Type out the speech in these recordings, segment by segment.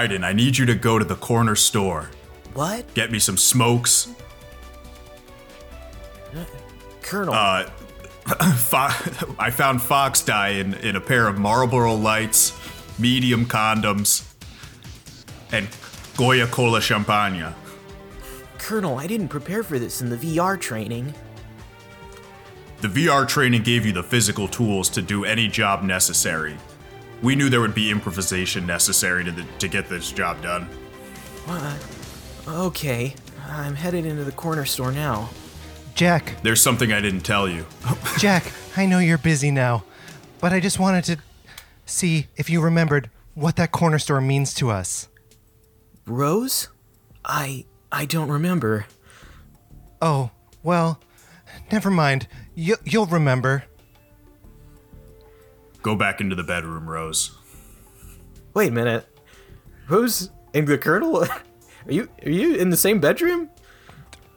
Raiden, I need you to go to the corner store. What? Get me some smokes. Colonel. Uh, Fo- I found Fox dye in, in a pair of Marlboro Lights, medium condoms, and Goya Cola Champagne. Colonel, I didn't prepare for this in the VR training. The VR training gave you the physical tools to do any job necessary. We knew there would be improvisation necessary to, the, to get this job done. Okay, I'm headed into the corner store now. Jack, There's something I didn't tell you. Jack, I know you're busy now, but I just wanted to see if you remembered what that corner store means to us. Rose? I I don't remember. Oh, well, never mind. You, you'll remember. Go back into the bedroom, Rose. Wait a minute. Who's in the Colonel? Are you are you in the same bedroom?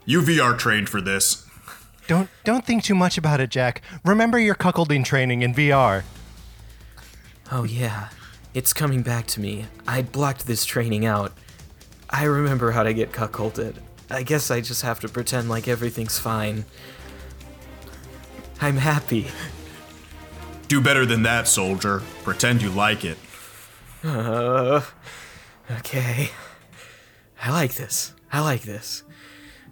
You VR trained for this. Don't don't think too much about it, Jack. Remember your cuckolding training in VR. Oh yeah. It's coming back to me. I blocked this training out. I remember how to get cuckolded. I guess I just have to pretend like everything's fine. I'm happy. Do better than that, soldier. Pretend you like it. Uh, okay. I like this. I like this.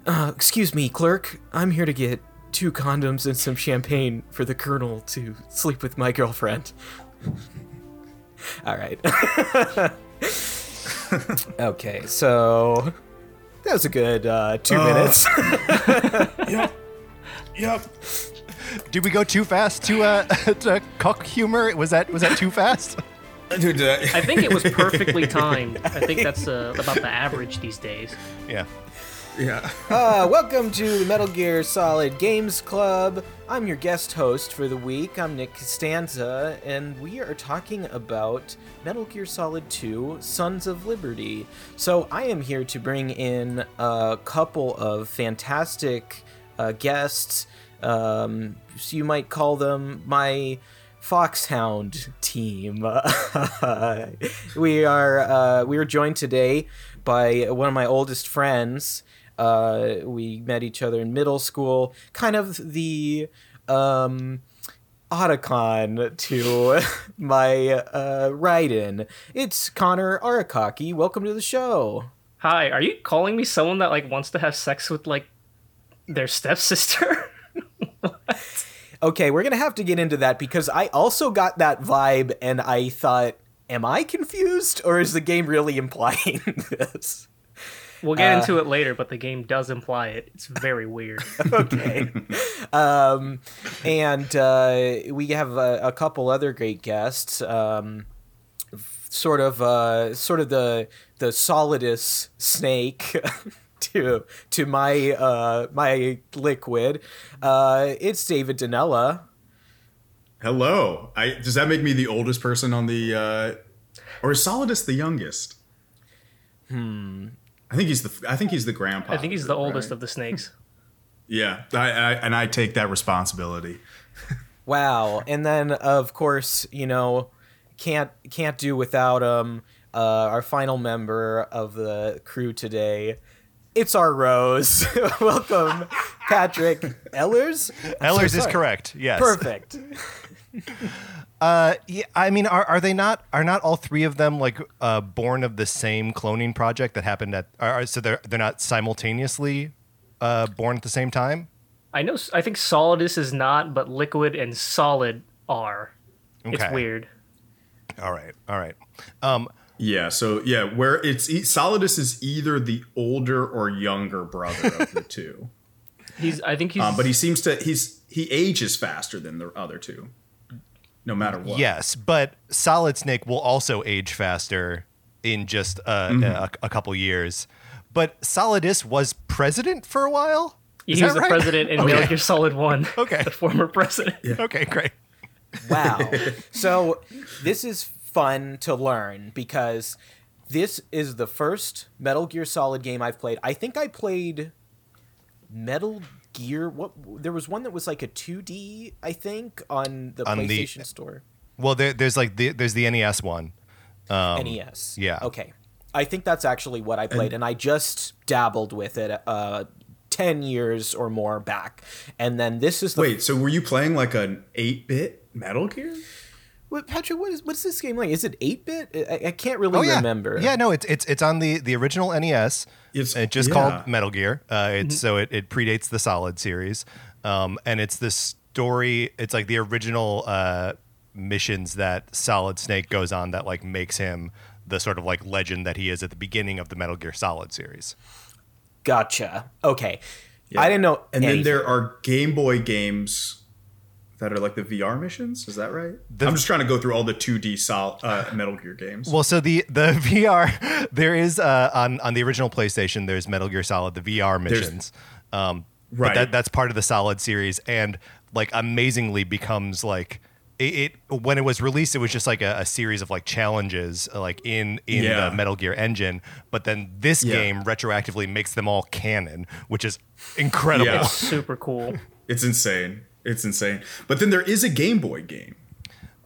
Uh, excuse me, clerk. I'm here to get two condoms and some champagne for the colonel to sleep with my girlfriend. All right. okay, so that was a good uh, two minutes. Yep. Yep. Did we go too fast to uh to cuck humor? Was that was that too fast? Dude, uh, I think it was perfectly timed. I think that's uh, about the average these days. Yeah. yeah. Uh, welcome to the Metal Gear Solid Games Club. I'm your guest host for the week. I'm Nick Costanza, and we are talking about Metal Gear Solid 2 Sons of Liberty. So, I am here to bring in a couple of fantastic uh, guests. Um, so you might call them my Foxhound team. we are uh, we are joined today by one of my oldest friends. Uh, we met each other in middle school, kind of the um, Otacon to my uh, Raiden. It's Connor Arakaki. Welcome to the show. Hi, are you calling me someone that like wants to have sex with like their stepsister? Okay, we're gonna have to get into that because I also got that vibe, and I thought, am I confused, or is the game really implying this? we'll get into it later, but the game does imply it. It's very weird. okay. um, and uh, we have a, a couple other great guests. Um, sort of, uh, sort of the the Solidus snake. To, to my uh, my liquid, uh, it's David Danella. Hello. I does that make me the oldest person on the uh or is Solidus the youngest? Hmm. I think he's the I think he's the grandpa. I think he's the right? oldest of the snakes. Yeah. I, I and I take that responsibility. Wow. And then of course, you know, can't can't do without um uh our final member of the crew today. It's our Rose. Welcome, Patrick Ellers. I'm so Ellers is sorry. correct. Yes. Perfect. Uh, yeah, I mean, are, are they not? Are not all three of them like uh, born of the same cloning project that happened at? Are, are- so they're they're not simultaneously uh, born at the same time. I know. I think Solidus is not, but Liquid and Solid are. It's weird. All right, all right. Um, Yeah, so yeah, where it's e- Solidus is either the older or younger brother of the two. He's. I think he's. Um, but he seems to he's he ages faster than the other two. No matter what. yes, but Solid Snake will also age faster in just uh, Mm-hmm. a, a couple years. But Solidus was president for a while. Is he was that the right? president in Metal yeah. Gear Solid One. Okay. The former president. Okay, great. Wow. so this is fun to learn because this is the first Metal Gear Solid game I've played. I think I played Metal Gear. What there was one that was like a 2D, I think, on the On the- PlayStation Store. Well, there, there's like the, there's the NES one. NES. yeah. Okay. I think that's actually what I played, and I just dabbled with it uh, ten years or more back, and then this is the Wait, so were you playing like an 8 bit Metal Gear? Wait, Patrick. What is what's this game like? Is it eight bit? I, I can't really Oh yeah, remember. Yeah, no, it's it's it's on the the original NES. It's- It's just yeah. called Metal Gear. Uh, it's so it, it predates the Solid series, um, and it's this story. It's like the original uh, missions that Solid Snake goes on that like makes him the sort of like legend that he is at the beginning of the Metal Gear Solid series. Gotcha. Okay. I didn't know. And then there are Game Boy games that are like the VR missions. Is that right? I'm just trying to go through all the 2D sol- uh, Metal Gear games. Well, so the the VR there is uh, on on the original PlayStation. There's Metal Gear Solid the VR missions, um, but Right. that that's part of the Solid series, and like amazingly becomes like it, it when it was released, it was just like a, a series of like challenges, uh, like in in Yeah. the Metal Gear engine. But then this Yeah. game retroactively makes them all canon, which is incredible. Yeah. Super cool. it's insane. It's insane. But then there is a Game Boy game.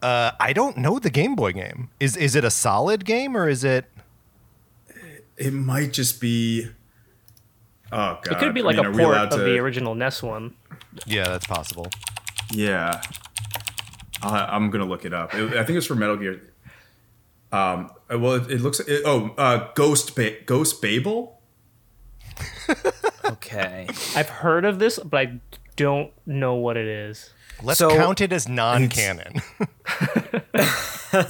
Uh, I don't know the Game Boy game. Is is it a Solid game or is it? It might just be. Oh god! It could be I like mean, a port of to- the original NES one. Yeah, that's possible. Yeah, I, I'm gonna look it up. It- I think it's for Metal Gear. Um, well, it, it looks. It, oh, uh, Ghost ba- Ghost Babel. okay. I've heard of this, but I don't know what it is. Let's So- count it as non-canon.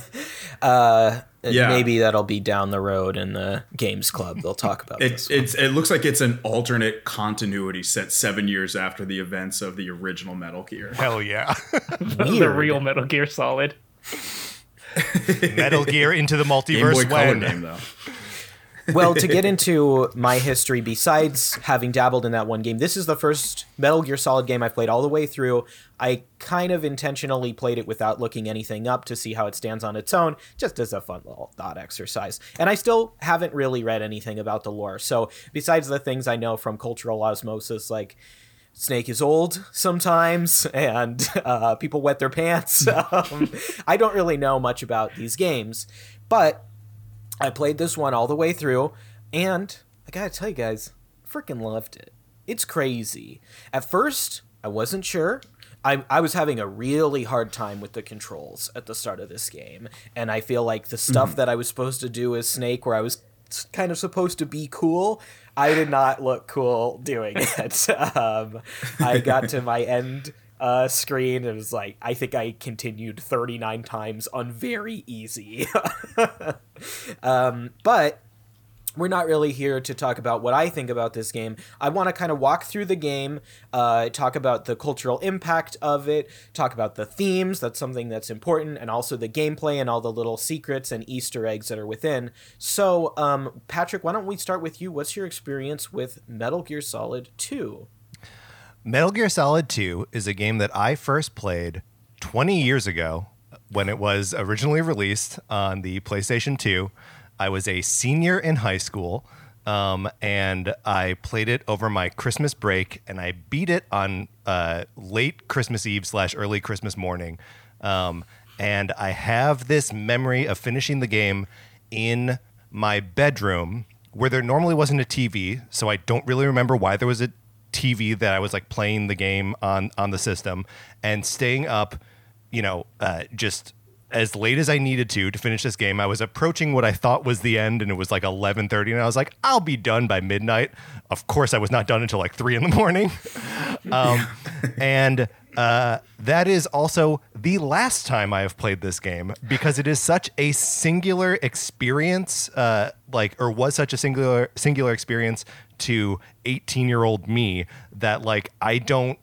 Uh, yeah. Maybe that'll be down the road in the games club. They'll talk about it. it's it looks like it's an alternate continuity set seven years after the events of the original Metal Gear. Hell yeah. The Weird. real Metal Gear Solid. Metal Gear into the multiverse. Game Boy multiverse Color when game though. Well, to get into my history, besides having dabbled in that one game, this is the first Metal Gear Solid game I've played all the way through. I kind of intentionally played it without looking anything up to see how it stands on its own, just as a fun little thought exercise. And I still haven't really read anything about the lore. So, besides the things I know from cultural osmosis, like Snake is old sometimes, and uh, people wet their pants. um, I don't really know much about these games, but I played this one all the way through, and I gotta tell you guys, freaking loved it. It's crazy. At first, I wasn't sure. I, I was having a really hard time with the controls at the start of this game, and I feel like the stuff that I was supposed to do as Snake, where I was kind of supposed to be cool, I did not look cool doing it. um, I got to my end uh, screen it was like I think I continued 39 times on very easy. um, but we're not really here to talk about what I think about this game. I want to kind of walk through the game, uh, talk about the cultural impact of it, talk about the themes. That's something that's important, and also the gameplay and all the little secrets and Easter eggs that are within. So, um, Patrick, why don't we start with you? What's your experience with Metal Gear Solid 2? Metal Gear Solid 2 is a game that I first played 20 years ago when it was originally released on the PlayStation 2. I was a senior in high school, um, and I played it over my Christmas break, and I beat it on uh, late Christmas Eve slash early Christmas morning. Um, and I have this memory of finishing the game in my bedroom where there normally wasn't a TV, so I don't really remember why there was a TV that I was like playing the game on on the system and staying up, you know, uh, just as late as I needed to to finish this game. I was approaching what I thought was the end, and it was like eleven thirty, and I was like, I'll be done by midnight. Of course, I was not done until like three in the morning, um, and. Uh, that is also the last time I have played this game because it is such a singular experience, uh, like, or was such a singular singular experience to 18 year old me that like I don't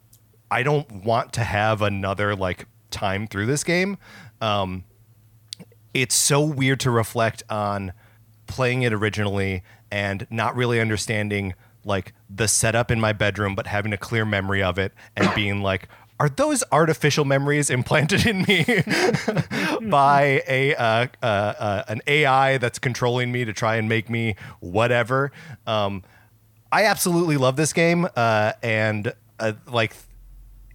I don't want to have another like time through this game. Um, it's so weird to reflect on playing it originally and not really understanding like the setup in my bedroom, but having a clear memory of it and being like, are those artificial memories implanted in me by a uh, uh, uh, an AI that's controlling me to try and make me whatever? Um, I absolutely love this game, uh, and uh, like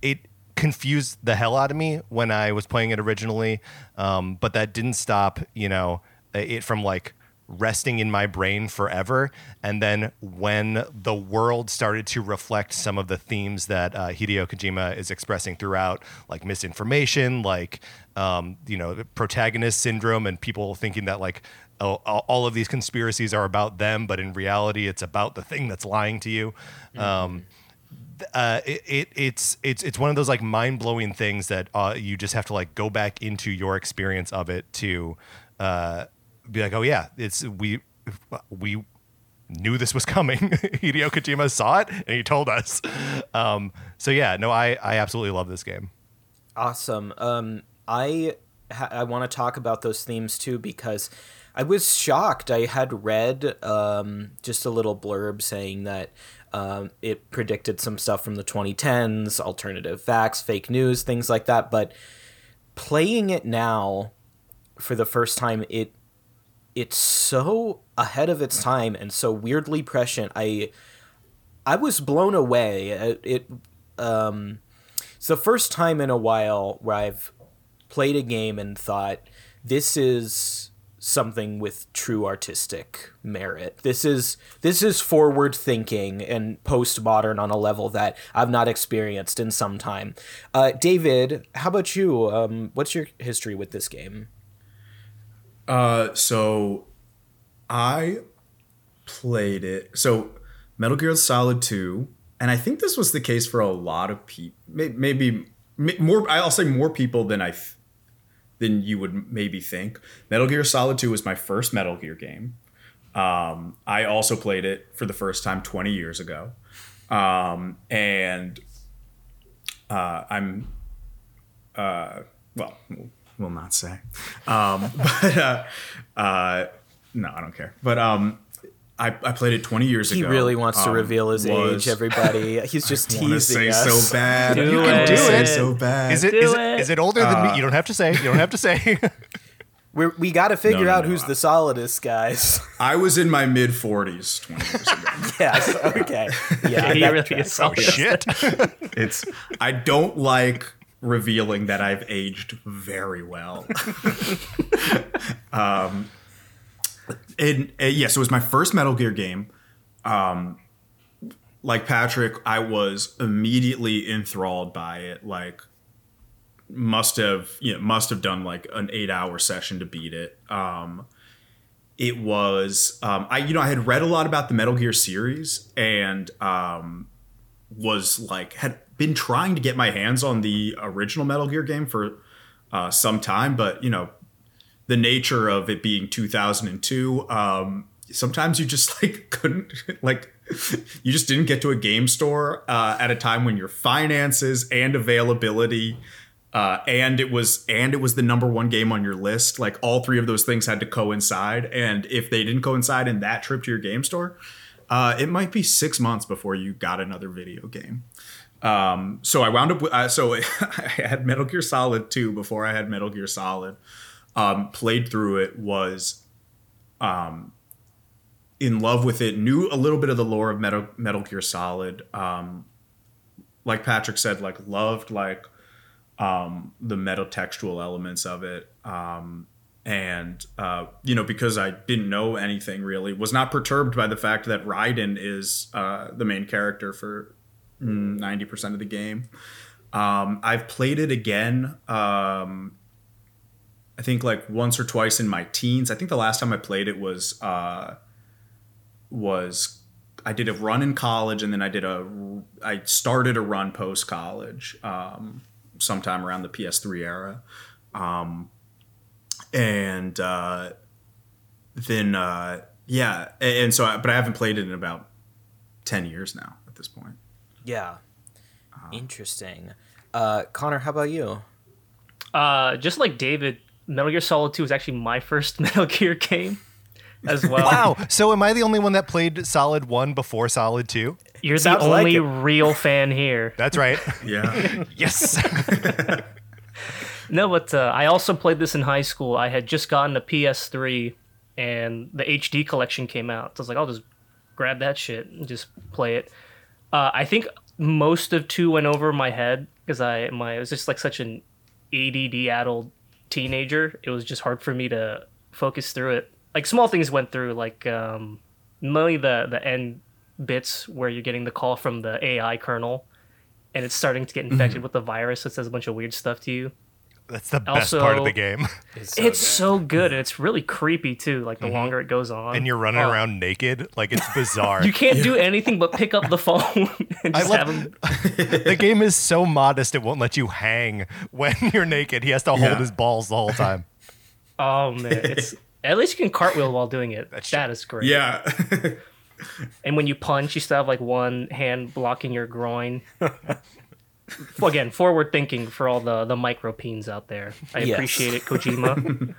it confused the hell out of me when I was playing it originally, um, but that didn't stop you know it from like resting in my brain forever. And then when the world started to reflect some of the themes that uh, Hideo Kojima is expressing throughout, like misinformation, like um, you know, protagonist syndrome, and people thinking that like all of these conspiracies are about them, but in reality, it's about the thing that's lying to you. Mm-hmm. Um, uh, it, it, it's it's it's one of those like mind blowing things that uh, you just have to like go back into your experience of it to uh, be like, oh yeah, it's we we knew this was coming. Hideo Kojima saw it and he told us. Um, so yeah, no, I I absolutely love this game. Awesome. Um, I ha- I want to talk about those themes too because I was shocked. I had read um, just a little blurb saying that um, it predicted some stuff from the 2010s, alternative facts, fake news, things like that. But playing it now for the first time, it it's so ahead of its time and so weirdly prescient. I I was blown away. It, it um, it's the first time in a while where I've played a game and thought this is something with true artistic merit. This is this is forward thinking and postmodern on a level that I've not experienced in some time. Uh, David, how about you? Um, what's your history with this game? Uh, so I played it. So Metal Gear Solid 2, and I think this was the case for a lot of people. Maybe more. I'll say more people than I than you would maybe think. Metal Gear Solid 2 was my first Metal Gear game. Um, I also played it for the first time 20 years ago. Um, and uh, I'm, uh, well, will not say. Um, but uh, uh, no, I don't care. But um, I, I played it 20 years he ago. He really wants to um, reveal his was, age, everybody. He's just I teasing say us. so bad. Do you it. can do Say it so bad. Is it Do is it. it, is it older than Uh, me? You don't have to say. You don't have to say. We're, we got to figure no, out no. who's the solidest, guys. I was in my mid 40s 20 years ago. yes. Okay. Yeah. he that really tracks. is solid. Shit. it's I don't like revealing that I've aged very well. um, and, and yes, it was my first Metal Gear game. Um, like Patrick, I was immediately enthralled by it. Like, must have you know must have done like an eight hour session to beat it. Um, it was um, I you know I had read a lot about the Metal Gear series and um, was like had been trying to get my hands on the original Metal Gear game for uh, some time, but you know the nature of it being 2002 um, sometimes you just like couldn't like you just didn't get to a game store uh, at a time when your finances and availability uh, and it was and it was the number one game on your list. Like all three of those things had to coincide. And if they didn't coincide in that trip to your game store uh, it might be six months before you got another video game. Um, so i wound up with uh, so i had metal gear solid 2 before i had metal gear solid um, played through it was um, in love with it knew a little bit of the lore of metal, metal gear solid um, like patrick said like loved like um, the metal textual elements of it um, and uh, you know because i didn't know anything really was not perturbed by the fact that raiden is uh, the main character for 90% of the game. Um, i've played it again um, I think like once or twice in my teens. I think the last time I played it was uh, was I did a run in college, and then I did a I started a run post college um, sometime around the PS3 era, um, and uh, then uh, yeah, and so I, but I haven't played it in about ten years now at this point. Yeah. Interesting. Uh, Connor, how about you? Uh, just like David, Metal Gear Solid 2 was actually my first Metal Gear game as well. wow. So am I the only one that played Solid One before Solid Two? You're the Sounds like only it. real fan here. That's right. Yeah, yes. No, but uh, I also played this in high school. I had just gotten a PS3 and the HD collection came out. So I was like, I'll just grab that shit and just play it. Uh, I think most of two went over my head because I my I was just like such an ADD addled teenager. It was just hard for me to focus through it. Like small things went through, like um, mainly the the end bits where you're getting the call from the AI kernel, and it's starting to get infected with the virus. So it says a bunch of weird stuff to you. That's the best part of the game. It's it's good. so good, and it's really creepy too. Like the longer it goes on, and you're running Oh. around naked. Like it's bizarre. You can't do anything but pick up the phone and just love- have him. The game is so modest it won't let you hang when you're naked. He has to hold Yeah. his balls the whole time. Oh man, it's at least you can cartwheel while doing it. That's that true. is great. Yeah. And when you punch, you still have like one hand blocking your groin. well, again, forward thinking for all the the micro peens out there. I Yes. appreciate it, Kojima.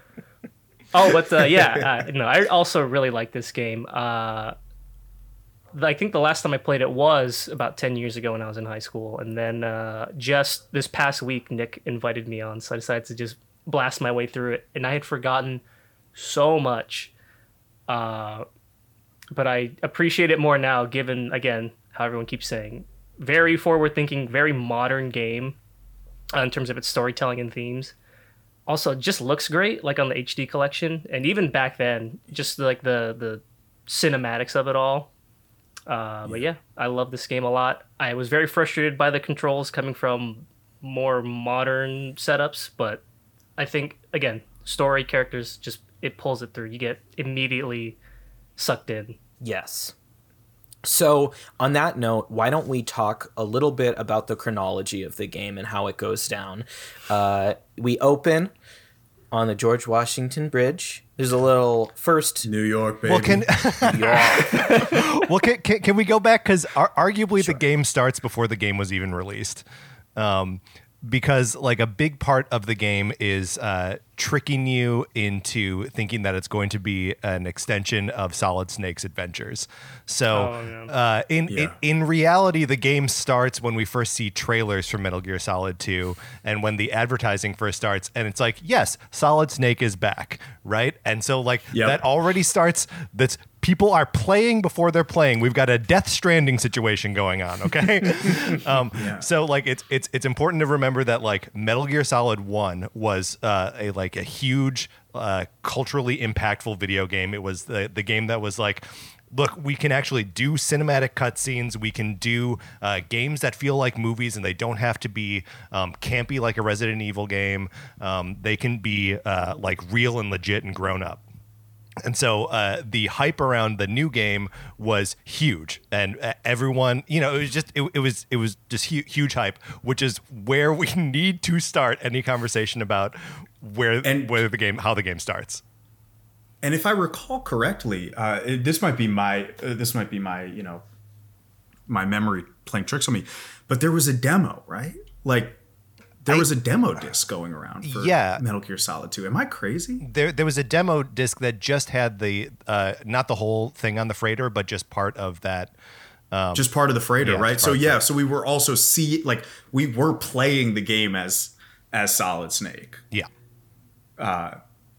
oh, but uh, yeah, uh, no, I also really like this game. Uh, I think the last time I played it was about ten years ago when I was in high school, and then uh, just this past week, Nick invited me on, so I decided to just blast my way through it, and I had forgotten so much. Uh, but I appreciate it more now, given again how everyone keeps saying very forward thinking, very modern game uh, in terms of its storytelling and themes. Also, it just looks great, like on the HD collection, and even back then, just like the the cinematics of it all. Uh, But yeah, I love this game a lot. I was very frustrated by the controls coming from more modern setups, but I think again, story characters just it pulls it through. You get immediately sucked in. Yes. So, on that note, why don't we talk a little bit about the chronology of the game and how it goes down? Uh, we open on the George Washington Bridge. There's a little first. New York, baby. Well, can well can, can, can we go back because ar- arguably the game starts before the game was even released, um, because like a big part of the game is uh, tricking you into thinking that it's going to be an extension of Solid Snake's adventures. So Oh, yeah. uh, in, in in reality, the game starts when we first see trailers for Metal Gear Solid 2 and when the advertising first starts. And it's like, yes, Solid Snake is back, right? And so, like, Yep. that already starts. That's people are playing before they're playing. We've got a Death Stranding situation going on, okay? um, Yeah. So, like, it's it's it's important to remember that like Metal Gear Solid 1 was uh, a like a huge uh, culturally impactful video game. It was the the game that was like look, we can actually do cinematic cutscenes. We can do uh, games that feel like movies, and they don't have to be um, campy like a Resident Evil game. Um, they can be uh, like real and legit and grown up. And so uh, the hype around the new game was huge, and uh, everyone, you know, it was just it, it was it was just hu- huge hype, which is where we need to start any conversation about where And- where the game how the game starts. And if I recall correctly, uh, it- this might be my uh, this might be my you know my memory playing tricks on me, but there was a demo, right? Like there was a demo disc going around for Yeah. Metal Gear Solid 2. Am I crazy? there there was a demo disc that just had the uh, not the whole thing on the freighter, but just part of that. Just part of the freighter, yeah, right? So part of the yeah, so we were also see like we were playing the game as as Solid Snake. Yeah,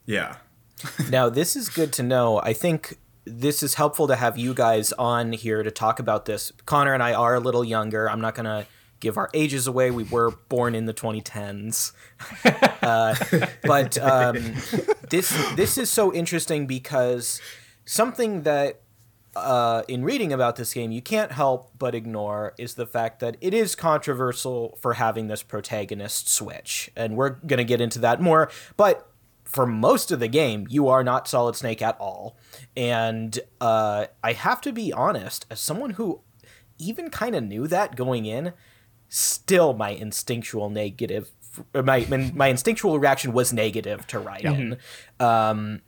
Yeah. now this is good to know. I think this is helpful to have you guys on here to talk about this. Connor and I are a little younger. I'm not gonna give our ages away. We were born in the 2010s, uh, but um, this this is so interesting because something that uh, in reading about this game you can't help but ignore is the fact that it is controversial for having this protagonist switch, and we're gonna get into that more, but for most of the game, you are not Solid Snake at all. And uh, I have to be honest, as someone who even kind of knew that going in, still my instinctual negative, my my instinctual reaction was negative to Raiden, um,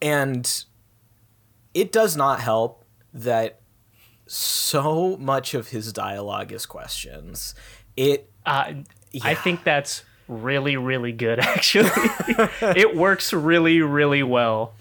and it does not help that so much of his dialogue is questions. It Uh, I think that's really, really good. Actually, it works really, really well.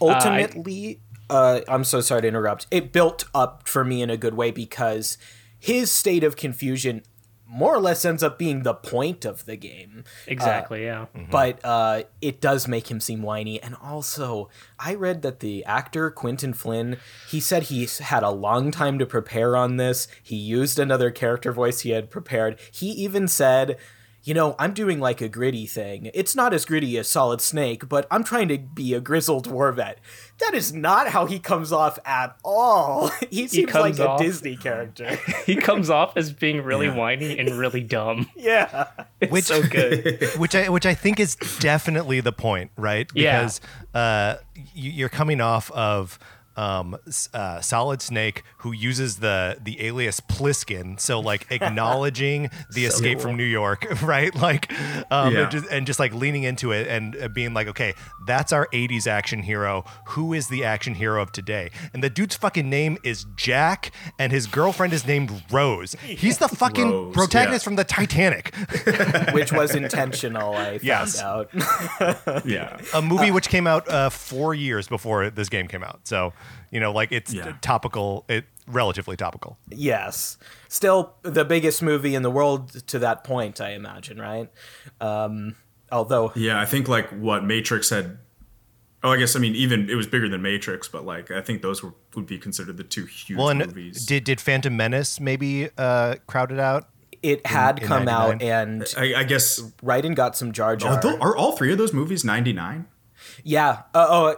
ultimately uh, i'm so sorry to interrupt it built up for me in a good way because his state of confusion more or less ends up being the point of the game. Exactly. yeah. But uh, it does make him seem whiny. And also, I read that the actor Quinton Flynn, he said he had a long time to prepare on this. He used another character voice he had prepared. He even said. You know, I'm doing like a gritty thing. It's not as gritty as Solid Snake, but I'm trying to be a grizzled war vet. That is not how he comes off at all. He seems like comes a off- Disney character. He comes off as being really whiny and really dumb. yeah. It's Which- so good. which I which I think is definitely the point, right? Yeah. Because uh, you- you're coming off of um, uh, Solid Snake, who uses the the alias Pliskin, so like acknowledging the escape from New York, right? Like, um, Yeah. and, just, and just like leaning into it and uh, being like, okay, that's our '80s action hero. Who is the action hero of today? And the dude's fucking name is Jack, and his girlfriend is named Rose. He's the fucking Rose, protagonist yeah. from the Titanic. Which was intentional, I found out. Yeah. a movie which came out uh, four years before this game came out. So, you know, like it's Yeah. topical, it relatively topical. Yes. Still the biggest movie in the world to that point, I imagine, right? Um, although, Yeah, I think like what Matrix had. Oh, I guess I mean even it was bigger than Matrix, but like I think those were, would be considered the two huge Well, movies. did did Phantom Menace maybe uh, crowd it out? it had in come out and I, I guess Raiden got some Jar Jar. are, are all three of those movies ninety nine? yeah. Uh, oh,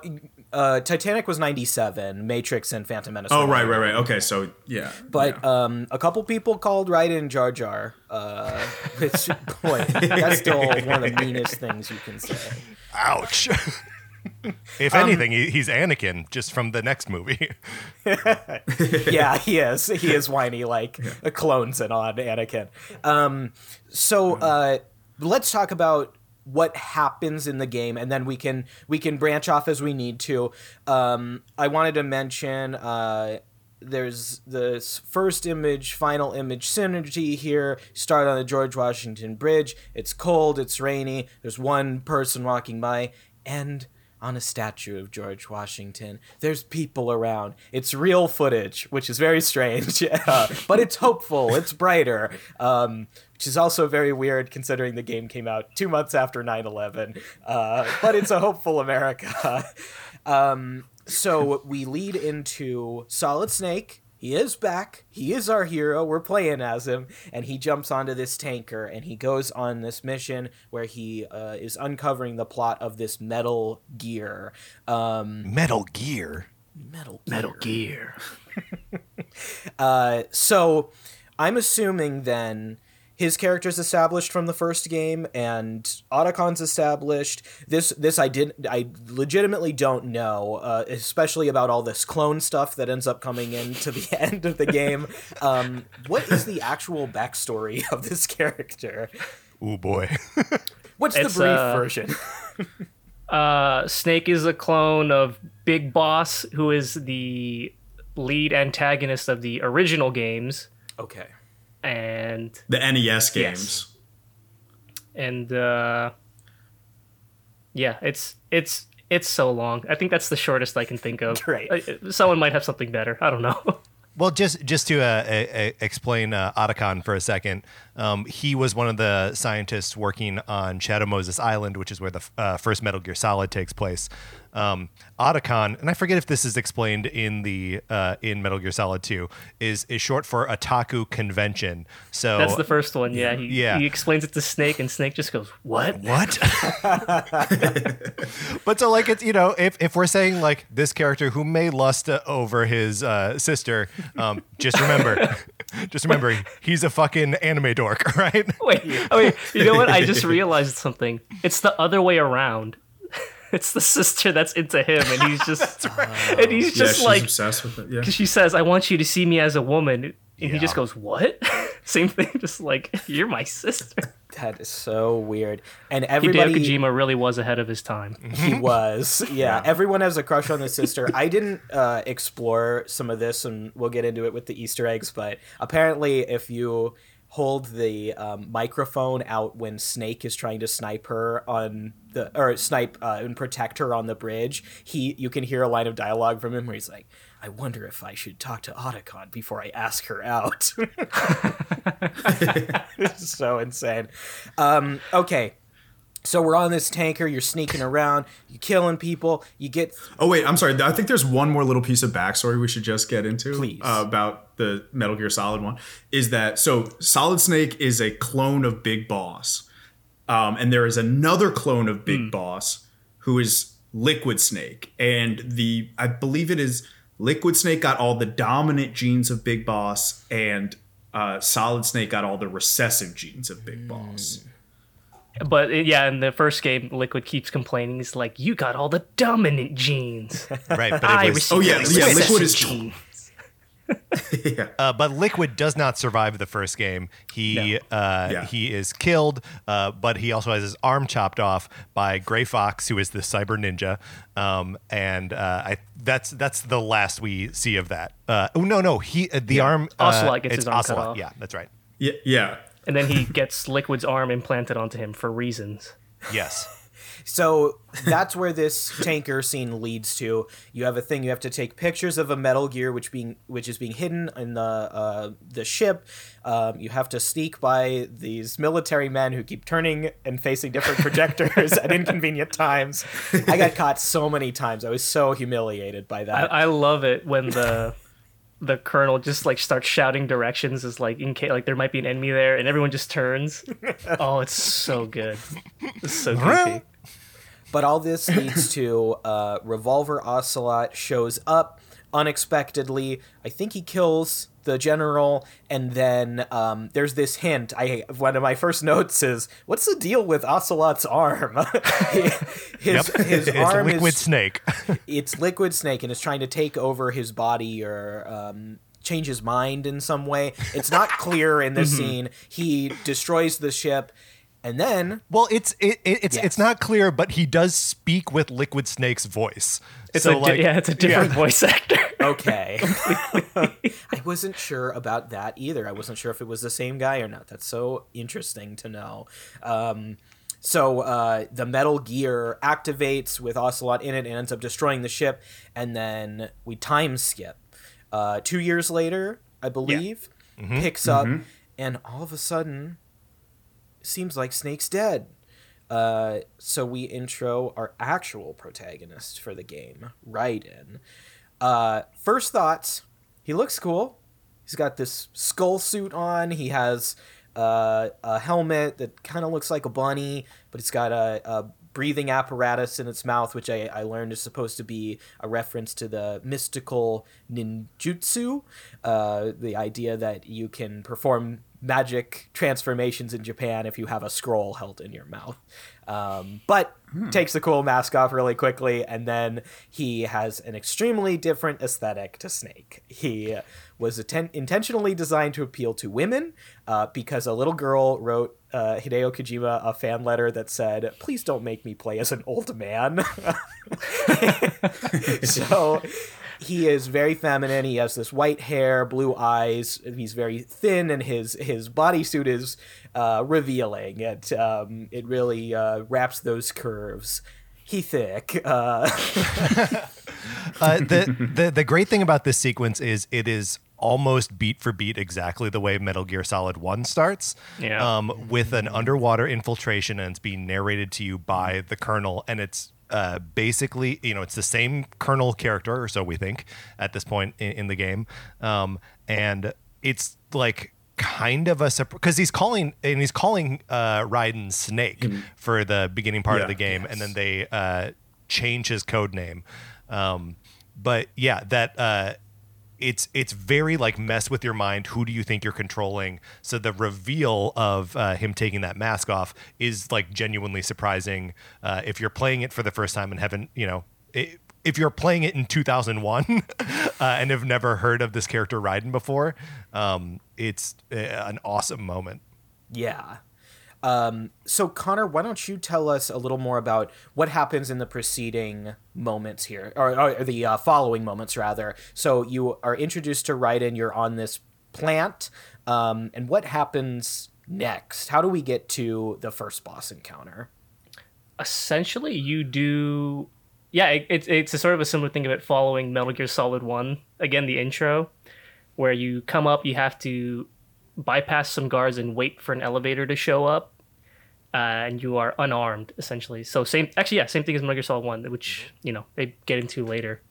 uh, Titanic was 97, Matrix and Phantom Menace. Oh right, right, right. Okay, so yeah, But yeah. um, a couple people called Raiden Jar Jar, uh, which, boy, that's still one of the meanest things you can say. Ouch. if Um, anything, he, he's Anakin just from the next movie. yeah, he is. He is whiny like a clones and on Anakin. Um, so uh, let's talk about what happens in the game, and then we can we can branch off as we need to. Um, I wanted to mention. Uh, there's this first image, final image synergy here. Start on the George Washington Bridge. It's cold, it's rainy. There's one person walking by, and on a statue of George Washington, there's people around. It's real footage, which is very strange, uh, but it's hopeful. It's brighter. Um, which is also very weird considering the game came out two months after 9 11. Uh, but it's a hopeful America. Um, so we lead into Solid Snake. He is back. He is our hero. We're playing as him. And he jumps onto this tanker and he goes on this mission where he uh, is uncovering the plot of this metal gear. Um, Metal Gear. metal Gear. Metal Gear. Uh, so I'm assuming then his character's established from the first game and Otacon's established. This this I did I legitimately don't know, uh, especially about all this clone stuff that ends up coming in to the end of the game. Um, what is the actual backstory of this character? Oh boy. What's It's, the brief uh, version? Uh, Snake is a clone of Big Boss, who is the lead antagonist of the original games, Okay. And the NES games. and uh, yeah, it's it's it's so long. I think that's the shortest I can think of. Great. Uh, Someone might have something better. I don't know. Well, just just to uh, a, a, explain uh, Otacon for a second, um, he was one of the scientists working on Shadow Moses Island, which is where the uh, first Metal Gear Solid takes place. Um, Otacon, and I forget if this is explained in the uh, in Metal Gear Solid Two, is is short for Otaku Convention. So That's the first one. Yeah, he, Yeah. he explains it to Snake, and Snake just goes, "What?" What? but so like it's you know if if we're saying like this character who may lust uh, over his uh, sister, um, just remember, just remember he's a fucking anime dork, right? Wait, oh, wait, you know what? I just realized something. It's the other way around. It's the sister that's into him, and he's just, and he's Yeah, just she's like, obsessed with it. Yeah. she says, "I want you to see me as a woman," and he just goes, "What?" Same thing, just like you're my sister. That is so weird. And Hideo everybody Kojima really was ahead of his time. He was. Yeah. Everyone has a crush on the sister. I didn't uh, explore some of this, and we'll get into it with the Easter eggs, but apparently, if you hold the um, microphone out when Snake is trying to snipe her on the or snipe uh, and protect her on the bridge. He you can hear a line of dialogue from him where he's like, "I wonder if I should talk to Otacon before I ask her out." it's so insane. Um, okay. So we're on this tanker. You're sneaking around. You're killing people. You get Oh wait, I'm sorry. I think there's one more little piece of backstory we should just get into Please. uh, about the Metal Gear Solid one. Is that so? Solid Snake is a clone of Big Boss, um, and there is another clone of Big Boss who is Liquid Snake, and the I believe it is Liquid Snake got all the dominant genes of Big Boss, and uh, Solid Snake got all the recessive genes of Big Boss. But uh, yeah, in the first game, Liquid keeps complaining. He's like, "You got all the dominant genes." Right, but I it was, received Oh, yeah, yeah, recessive Liquid is- gene. yeah. uh, but Liquid does not survive the first game. He uh, Yeah. he is killed, uh, but he also has his arm chopped off by Gray Fox, who is the cyber ninja. Um, and uh, I that's that's the last we see of that. Uh, oh no, no, he uh, the arm uh, Ocelot gets it's his arm cut off. Yeah, that's right. Yeah, yeah. And then he gets Liquid's arm implanted onto him for reasons. Yes. So that's where this tanker scene leads to. You have a thing. You have to take pictures of a Metal Gear, which being which is being hidden in the uh, the ship. Um, you have to sneak by these military men who keep turning and facing different projectors at inconvenient times. I got caught so many times. I was so humiliated by I, that. I love it when the the colonel just like starts shouting directions is like in case like there might be an enemy there and everyone just turns. oh, it's so good. It's so goofy. But all this leads to uh, Revolver Ocelot shows up unexpectedly. I think he kills the general, and then um, there's this hint. I one of my first notes is, "What's the deal with Ocelot's arm? his his it's arm Liquid is Snake. it's Liquid Snake, and is trying to take over his body or." Um, change his mind in some way it's not clear in this scene he destroys the ship and then well, it's it, it it's Yes. it's not clear, but he does speak with Liquid Snake's voice. It's so a di- like yeah, it's a different voice actor. Okay. I wasn't sure about that either. I wasn't sure if it was the same guy or not. That's so interesting to know. Um, so uh, the Metal Gear activates with Ocelot in it and ends up destroying the ship, and then we time skip. Uh, two years later, I believe, picks up, and all of a sudden, seems like Snake's dead. Uh, so we intro our actual protagonist for the game, Raiden. Uh, first thoughts, he looks cool. He's got this skull suit on. He has uh, a helmet that kind of looks like a bunny, but it's got a, a breathing apparatus in its mouth, which I, I learned is supposed to be a reference to the mystical ninjutsu, uh, the idea that you can perform magic transformations in Japan if you have a scroll held in your mouth. Um, but takes the cool mask off really quickly, and then he has an extremely different aesthetic to Snake. He was atten- intentionally designed to appeal to women uh, because a little girl wrote uh, Hideo Kojima a fan letter that said, "Please don't make me play as an old man." so he is very feminine. He has this white hair, blue eyes. He's very thin, and his his bodysuit is uh, revealing. It um, it really uh, wraps those curves. He thick. Uh, Uh, the, the the great thing about this sequence is it is almost beat for beat exactly the way Metal Gear Solid One starts. Yeah. Um, with an underwater infiltration and it's being narrated to you by the Colonel, and it's uh, basically you know it's the same Colonel character, or so we think at this point in, in the game, um, and it's like kind of a because he's calling and he's calling uh Raiden Snake for the beginning part of the game, and then they uh, change his code name. Um, but yeah, that uh, it's it's very like mess with your mind. Who do you think you're controlling? So the reveal of uh, him taking that mask off is like genuinely surprising. Uh, if you're playing it for the first time and haven't, you know, i if you're playing it in 2001 uh, and have never heard of this character Raiden before, um, it's uh, an awesome moment. yeah. Um, so Connor, why don't you tell us a little more about what happens in the preceding moments here, or, or the uh, following moments rather? So you are introduced to Raiden. You're on this plant. Um, and what happens next? How do we get to the first boss encounter? essentially you do yeah it, it's it's a sort of a similar thing it following metal gear solid 1 again the intro where you come up you have to bypass some guards and wait for an elevator to show up uh, and you are unarmed essentially. So same actually yeah same thing as metal gear solid 1 which you know they get into later.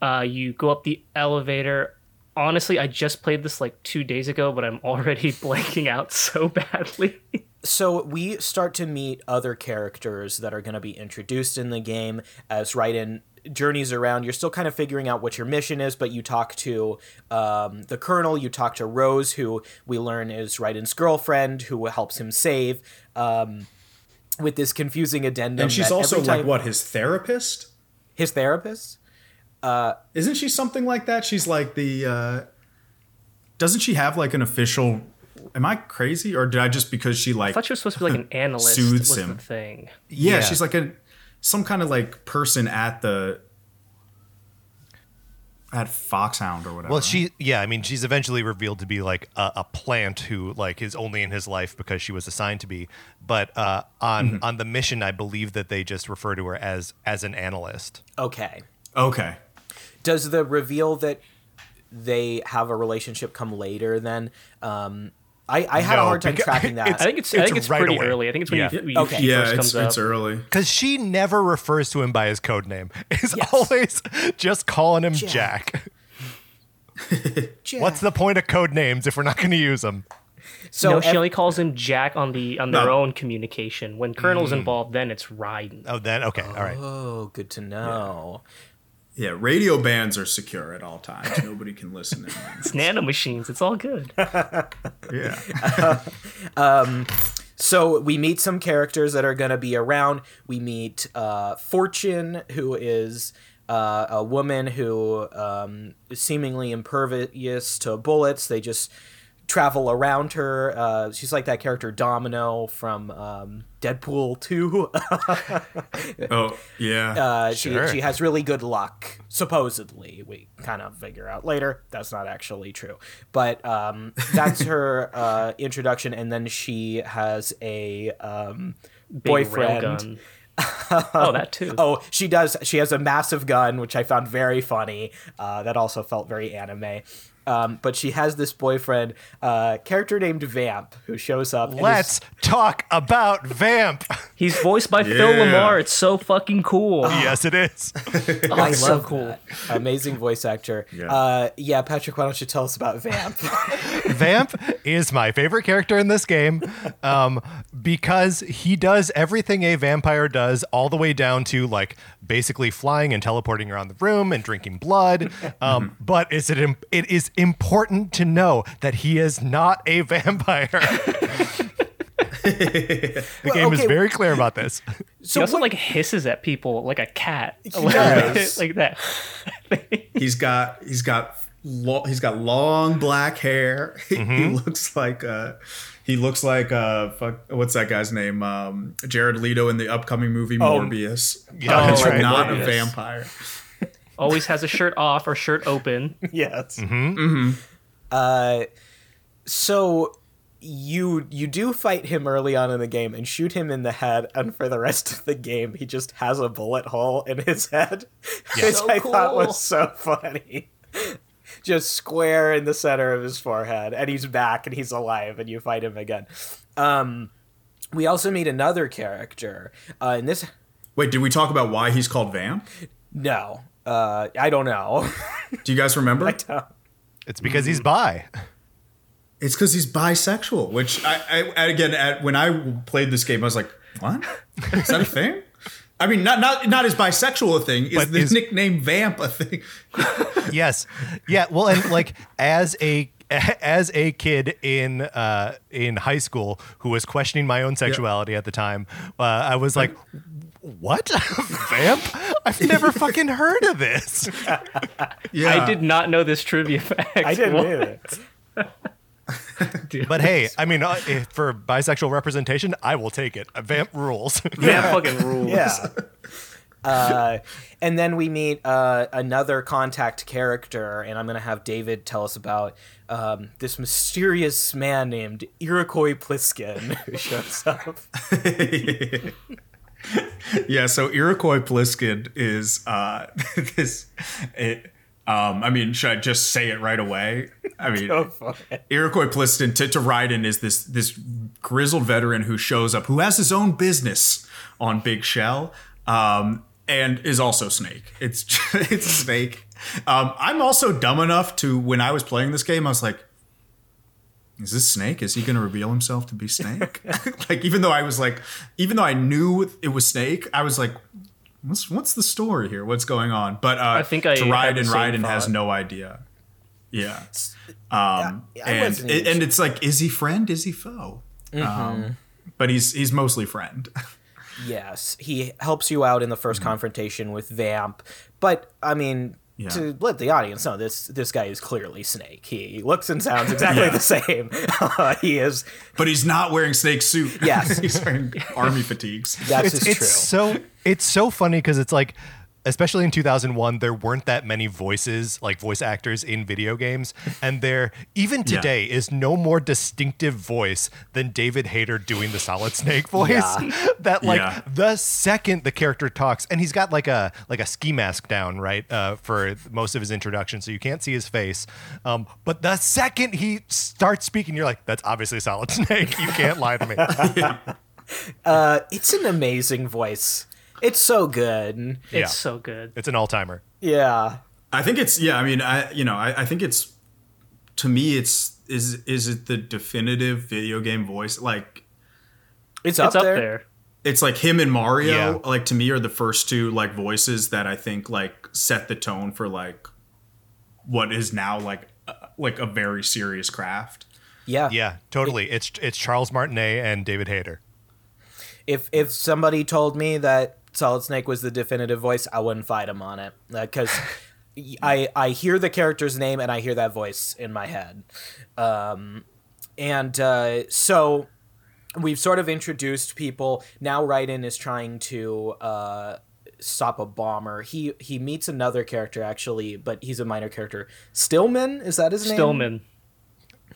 Uh, you go up the elevator. Honestly i just played this like two days ago but i'm already blanking out so badly. So we start to meet other characters that are going to be introduced in the game as Raiden journeys around. You're still kind of figuring out what your mission is, but you talk to um, the Colonel, you talk to Rose, who we learn is Raiden's girlfriend, who helps him save. Um, with this confusing addendum, And she's that also every like what his therapist. his therapist. Isn't she something like that? She's like the. uh Doesn't she have like an official? Am I crazy, or did I just because she i like? thought she was supposed to be like an analyst Soothes was him. thing yeah, Yeah. she's like a some kind of like person at the at Foxhound or whatever. Well, she, yeah, I mean, she's eventually revealed to be like a, a plant who like is only in his life because she was assigned to be. But uh, on Mm-hmm. on the mission, I believe that they just refer to her as as an analyst. Okay. okay. Does the reveal that they have a relationship come later? Then, um, I, I had a hard time tracking that. I think it's, I It's think it's right pretty away. early. I think it's when Yeah. you, when Okay. she Yeah, first it's comes it's up. early. Because she never refers to him by his code name. Is Yes. always just calling him Jack. Jack. Jack. What's the point of code names if we're not going to use them? so? no, she only calls him Jack on the on their No. own communication. When Colonel's mm. involved, then it's Raiden. Oh, then okay, all right. oh, good to know. Yeah, radio bands are secure at all times. Nobody can listen in. It's nano machines. It's all good. Yeah. So we meet some characters that are going to be around. We meet uh, Fortune, who is uh, a woman who um, is seemingly impervious to bullets. They just travel around her. Uh, she's like that character Domino from um, Deadpool 2. Oh, yeah. Uh, Sure. she, she has really good luck, supposedly. We kind of figure out later that's not actually true. But um, that's her uh, introduction, and then she has a um, boyfriend. oh, that too. Oh, she does. She has a massive gun, which I found very funny. Uh, that also felt very anime. Um, but she has this boyfriend, uh, character named Vamp, who shows up. Let's talk about Vamp. He's voiced by Phil LaMarr. It's so fucking cool. yes, it is. Oh, I so love cool. that. Amazing voice actor. Yeah. Uh, yeah, Patrick, why don't you tell us about Vamp? Vamp is my favorite character in this game um, because he does everything a vampire does, all the way down to like basically flying and teleporting around the room and drinking blood. Um, but is it im- it is important to know that he is not a vampire. the game is very clear about this. so he also what- like hisses at people like a cat. does. like that. he's got he's got lo- he's got long black hair. he Mm-hmm. looks like uh he looks like uh fuck what's that guy's name? Um Jared Leto in the upcoming movie Morbius. Yeah, Uh, right, not Morbius. a vampire. Always has a shirt off or shirt open. yes. Mm-hmm. Uh, so you you do fight him early on in the game and shoot him in the head, and for the rest of the game, he just has a bullet hole in his head, which So I thought was so funny. just square in the center of his forehead, and he's back and he's alive, and you fight him again. Um, we also meet another character uh, in this. Wait, did we talk about why he's called Vamp? No, uh, I don't know. Do you guys remember? It's because he's bi. It's because he's bisexual, which I, I again at, when I played this game, I was like, "What? Is that a thing?" I mean, not not not is bisexual a thing. Is But the is- nickname Vamp a thing? yes yeah well and like as a as a kid in uh in high school who was questioning my own sexuality at the time uh, i was like what vamp i've never fucking heard of this Yeah, I did not know this trivia fact. I didn't What? either. Dude, but hey i mean uh, if for bisexual representation i will take it vamp rules man fucking rules. Yeah. Uh, and then we meet uh, another contact character, and I'm going to have David tell us about um, this mysterious man named Iroquois Pliskin who shows up. yeah, so Iroquois Pliskin is uh, this. It, um, I mean, should I just say it right away? I mean, Go for it. Iroquois Pliskin to, to Raiden is this this grizzled veteran who shows up, who has his own business on Big Shell, um, and is also Snake. It's it's Snake. Um, I'm also dumb enough to when I was playing this game, I was like, "Is this Snake? Is he going to reveal himself to be Snake?" like, even though I was like, even though I knew it was Snake, I was like, "What's what's the story here? What's going on?" But uh, I think I to ride and Raiden, same Raiden has no idea. Yeah. Um, Yeah, I and it, and it's like, is he friend? Is he foe? Mm-hmm. Um, but he's he's mostly friend. Yes, he helps you out in the 1st confrontation with Vamp, but I mean. Yeah. To let the audience know, this this guy is clearly Snake. He looks and sounds exactly the same. Uh, he is. but he's not wearing snake suit. Yes. he's wearing army fatigues. That's it's, just it's true. so it's so funny because it's like especially in 2001 there weren't that many voices like voice actors in video games and there even Yeah. today is no more distinctive voice than david hayter doing the solid snake voice Yeah. that like Yeah. the second the character talks and he's got like a like a ski mask down right uh, for most of his introduction so you can't see his face um, but the second he starts speaking you're like that's obviously solid snake you can't lie to me Uh, it's an amazing voice. It's so good. It's Yeah. so good. it's an all-timer Yeah. I think it's yeah. I mean, I you know, I, I think it's to me, it's is is it the definitive video game voice? Like It's up, it's up there. there. it's like him and Mario. Yeah. Like to me, are the first two like voices that I think like set the tone for like what is now like uh, like a very serious craft. Yeah. Yeah, totally. It's it's Charles Martinet and David Hayter. If if somebody told me that Solid Snake was the definitive voice, I wouldn't fight him on it because I I hear the character's name and I hear that voice in my head, um, and uh, so we've sort of introduced people. Now Raiden is trying to uh, stop a bomber. He he meets another character actually, but he's a minor character. Stillman is that his name? Stillman.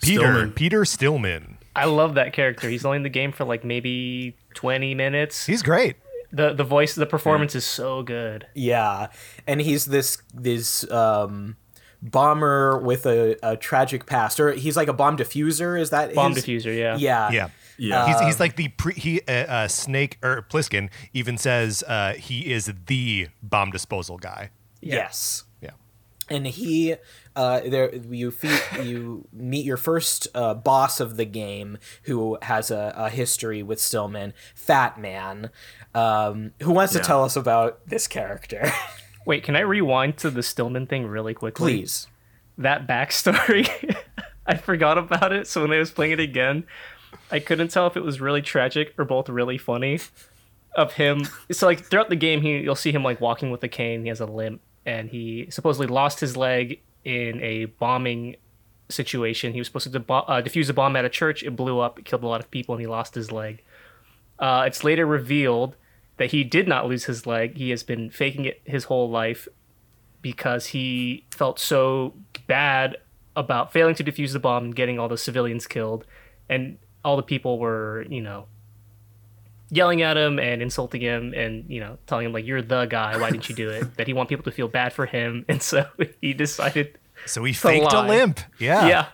Peter Stillman. Peter Stillman. I love that character. He's only in the game for like maybe 20 minutes. He's great. The the voice, the performance is so good. Yeah, and he's this this um, bomber with a, a tragic past, or he's like a bomb diffuser. Is that Bomb his- diffuser, yeah. Yeah, Yeah. Yeah. he's, he's like the pre, he uh, uh, Snake or Pliskin even says uh, he is the bomb disposal guy. Yes, Yeah. and he uh, there you fe- you meet your first uh, boss of the game who has a, a history with Stillman, Fat Man. Um, who wants to tell us about this character? Wait, can I rewind to the Stillman thing really quickly? Please. That backstory, I forgot about it. So when I was playing it again, I couldn't tell if it was really tragic or both really funny. Of him, so like throughout the game, he you'll see him like walking with a cane. He has a limp, and he supposedly lost his leg in a bombing situation. He was supposed to debo- uh, defuse a bomb at a church. It blew up. It killed a lot of people, and he lost his leg. Uh, it's later revealed that he did not lose his leg. He has been faking it his whole life because he felt so bad about failing to defuse the bomb and getting all the civilians killed. And all the people were, you know, yelling at him and insulting him and, you know, telling him, like, you're the guy. Why didn't you do it? that he want people to feel bad for him. And so he decided So he faked a limp. Yeah. yeah.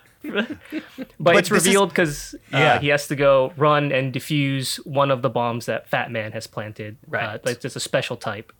But, it's revealed because uh, Yeah. he has to go run and defuse one of the bombs that Fat Man has planted. Right. Uh, like it's a special type.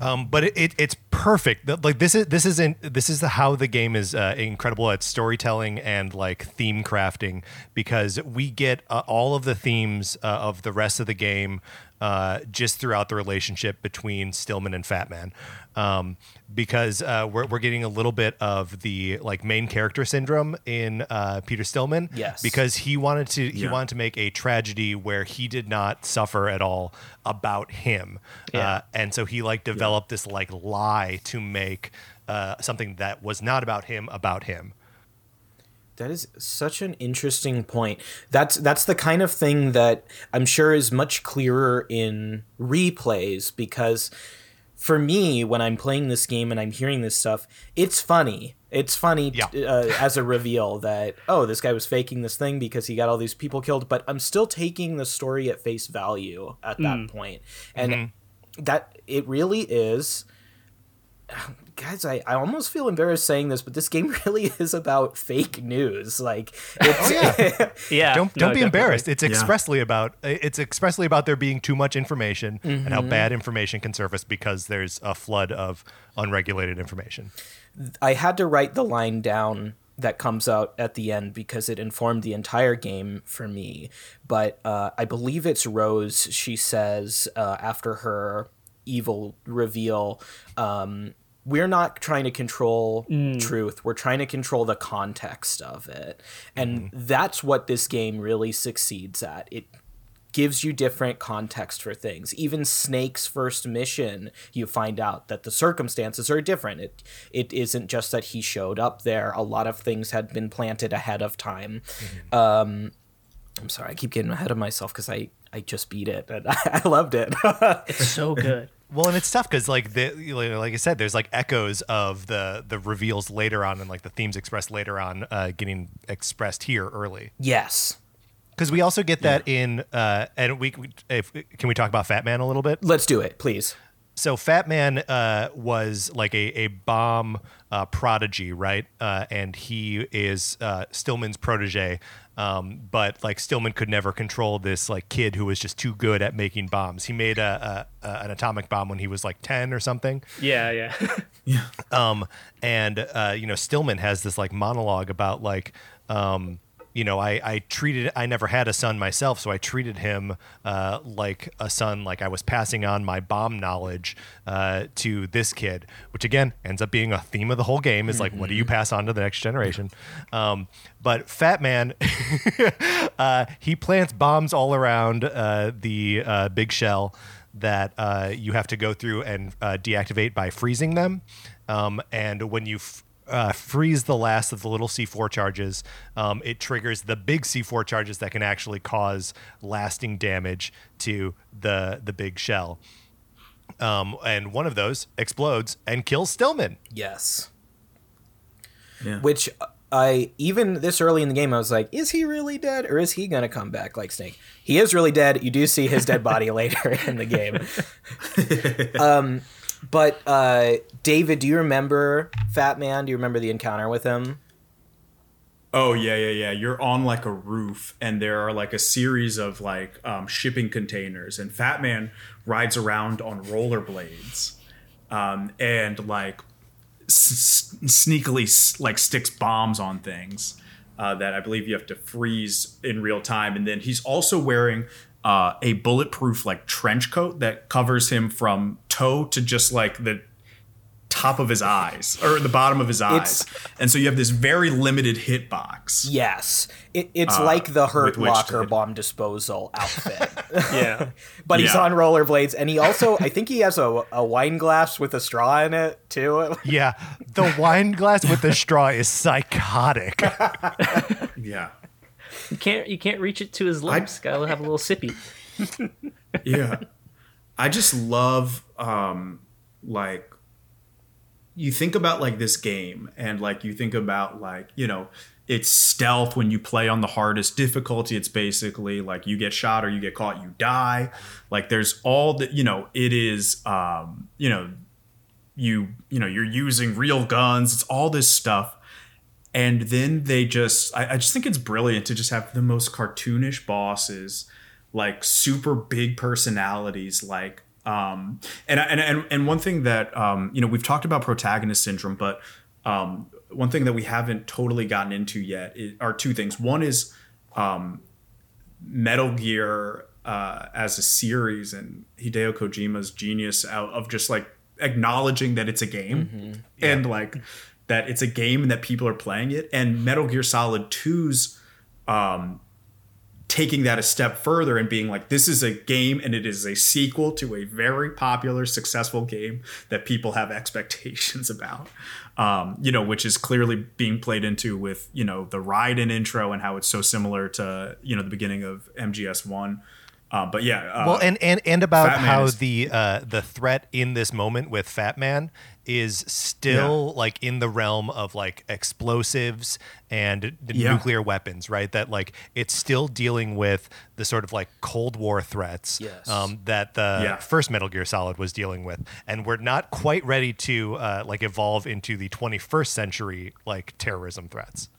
Um, but it, it, it's perfect. Like this is this isn't this is the, how the game is uh, incredible at storytelling and like theme crafting because we get uh, all of the themes uh, of the rest of the game uh, just throughout the relationship between Stillman and Fat Man. Um, because uh, we're, we're getting a little bit of the like main character syndrome in uh, Peter Stillman. Yes. Because he wanted to he Yeah. wanted to make a tragedy where he did not suffer at all about him. Yeah. Uh, and so he like developed this like lie to make uh, something that was not about him about him. That is such an interesting point. That's that's the kind of thing that I'm sure is much clearer in replays because for me when I'm playing this game and I'm hearing this stuff, it's funny. It's funny Yeah. t- uh, as a reveal that oh, this guy was faking this thing because he got all these people killed, but I'm still taking the story at face value at that point. And that it really is guys I, I almost feel embarrassed saying this but this game really is about fake news like it's yeah. Yeah. don't don't be definitely. embarrassed. It's expressly about it's expressly about there being too much information and Mm-hmm. how bad information can surface because there's a flood of unregulated information. I had to write the line down that comes out at the end because it informed the entire game for me. But uh, I believe it's Rose. She says uh, after her evil reveal, um, we're not trying to control mm. truth. We're trying to control the context of it. And mm-hmm. that's what this game really succeeds at. It gives you different context for things. Even Snake's first mission, you find out that the circumstances are different. It it isn't just that he showed up there. A lot of things had been planted ahead of time. Mm-hmm. Um, I'm sorry, I keep getting ahead of myself because I I just beat it and I, I loved it. It's so good. Well, and it's tough because, like the like I said, there's like echoes of the the reveals later on, and like the themes expressed later on, uh, getting expressed here early. yes, Because we also get that in, uh, and we, we if, can we talk about Fat Man a little bit? let's do it, please. so Fat Man uh, was like a, a bomb uh, prodigy, right? Uh, and he is uh, Stillman's protege. Um, but like Stillman could never control this like kid who was just too good at making bombs. He made a, a, a an atomic bomb when he was like ten or something. Yeah, yeah. Um, and uh, you know, Stillman has this like monologue about like, um, you know, I, I treated, I never had a son myself, so I treated him uh, like a son, like I was passing on my bomb knowledge uh, to this kid, which again ends up being a theme of the whole game. Is like, what do you pass on to the next generation? Um, but Fat Man, uh, he plants bombs all around uh, the uh, big shell that uh, you have to go through and uh, deactivate by freezing them. Um, and when you f- uh, freeze the last of the little C4 charges, um, it triggers the big C4 charges that can actually cause lasting damage to the the big shell. Um, and one of those explodes and kills Stillman. Yes. Yeah. Which I even this early in the game I was like, is he really dead or is he gonna come back like Snake? He is really dead. You do see his dead body later in the game. um, but uh, David, do you remember Fat Man? Do you remember the encounter with him? Oh yeah, yeah, yeah. You're on like a roof, and there are like a series of like um, shipping containers, and Fat Man rides around on rollerblades, um, and like s- sneakily like sticks bombs on things uh, that I believe you have to freeze in real time, and then he's also wearing uh, a bulletproof like trench coat that covers him from toe to just like the top of his eyes or the bottom of his eyes. and so you have this very limited hitbox. Yes, it, it's like the Hurt Locker bomb disposal outfit. Yeah. but he's Yeah. on rollerblades, and he also I think he has a, a wine glass with a straw in it too. Yeah, the wine glass with the straw is psychotic. Yeah. You can't you can't reach it to his lips. Gotta have a little sippy. Yeah. I just love um like you think about like this game and like you think about like, you know, it's stealth when you play on the hardest difficulty. It's basically like you get shot or you get caught, you die. Like there's all the, you know, it is um, you know, you, you know, you're using real guns. It's all this stuff. And then they just I, I just think it's brilliant to just have the most cartoonish bosses, like super big personalities, like um and and and, and one thing that um you know we've talked about protagonist syndrome, but um one thing that we haven't totally gotten into yet is, are two things. One is um Metal Gear uh, as a series and Hideo Kojima's genius out of just like acknowledging that it's a game and like that it's a game and that people are playing it. And Metal Gear Solid 2's um, taking that a step further and being like, this is a game and it is a sequel to a very popular, successful game that people have expectations about. Um, you know, which is clearly being played into with, you know, the Raiden intro and how it's so similar to, you know, the beginning of MGS1. Uh, but yeah. Uh, well, and and and about Fat how is- the uh, the threat in this moment with Fat Man is still like in the realm of like explosives and Yeah. nuclear weapons, right? That like it's still dealing with the sort of like Cold War threats Yes. um, that the Yeah. first Metal Gear Solid was dealing with, and we're not quite ready to uh, like evolve into the 21st century like terrorism threats.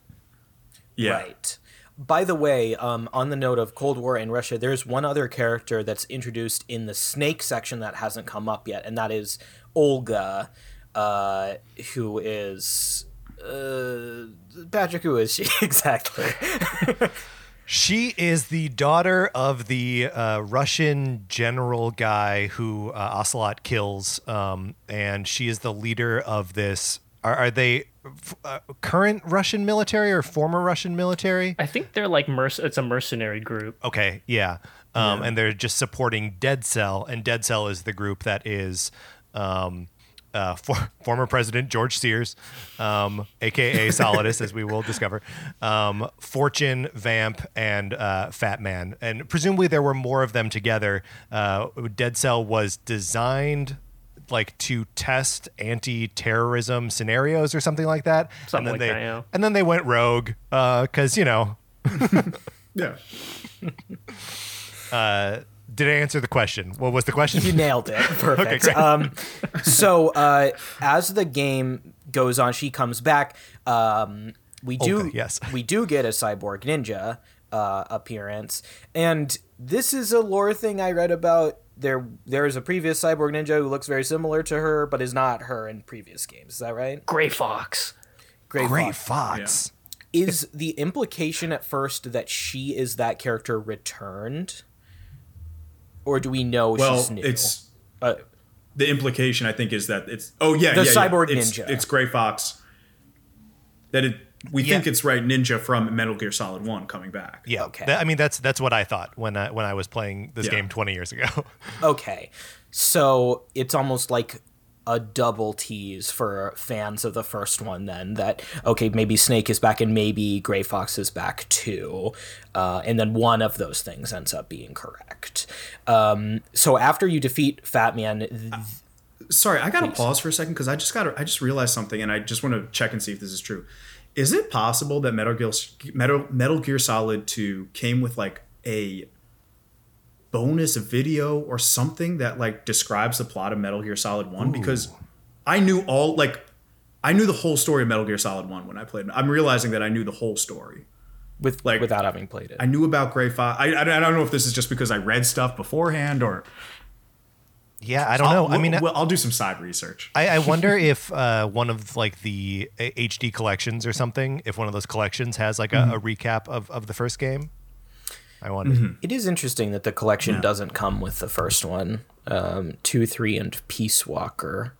yeah. Right. By the way, um, on the note of Cold War in Russia, there's one other character that's introduced in the Snake section that hasn't come up yet, and that is Olga, uh, who is. Uh, Patrick, who is she exactly? She is the daughter of the uh, Russian general guy who uh, Ocelot kills, um, and she is the leader of this. Are, are they uh, current Russian military or former Russian military? I think they're like merc- it's a mercenary group. Okay, yeah. Um, And they're just supporting Dead Cell, and Dead Cell is the group that is um, uh, for, former President George Sears, um, aka Solidus, as we will discover, um, Fortune, Vamp, and uh, Fat Man. And presumably there were more of them together. Uh, Dead Cell was designed like to test anti-terrorism scenarios or something like that. Something and like then they, that, yeah. And then they went rogue because you know Yeah. did I answer the question? What was the question? You nailed it. Perfect. great. um, so uh, as the game goes on, she comes back. Um, we do Okay, yes. we do get a cyborg ninja uh, appearance, and this is a lore thing I read about. There there is a previous cyborg ninja who looks very similar to her, but is not her in previous games. Is that right? Gray Fox. Gray Great Fox. Fox. Is the implication at first that she is that character returned, or do we know Well, she's new? it's uh, the implication I think is that it's oh yeah The yeah, yeah. cyborg it's, ninja. It's Gray Fox. That it we Yeah. think it's right Ninja from Metal Gear Solid One coming back. Yeah. Okay. That- I mean, that's that's what I thought when I when I was playing this Yeah. game 20 years ago. Okay. So it's almost like a double tease for fans of the first one then that okay maybe snake is back and maybe gray fox is back too uh, and then one of those things ends up being correct um, so after you defeat fat man th- Sorry, I gotta pause for a second because I just got to I just realized something and I just want to check and see if this is true. Is it possible that Metal Gear Metal, Metal Gear Solid Two came with like a bonus video or something that like describes the plot of Metal Gear Solid One? Because I knew all like I knew the whole story of Metal Gear Solid One when I played. it. I'm realizing that I knew the whole story. with Like- without having played it I knew about Gray Fox. I, I, I don't know if this is just because I read stuff beforehand or yeah, I don't know. I'll, I mean, well, I'll do some side research. I, I wonder if uh, one of like the uh, HD collections or something, if one of those collections has like a, a recap of, of the first game. I wonder. it is interesting that the collection doesn't come with the first one um, two three and peace walker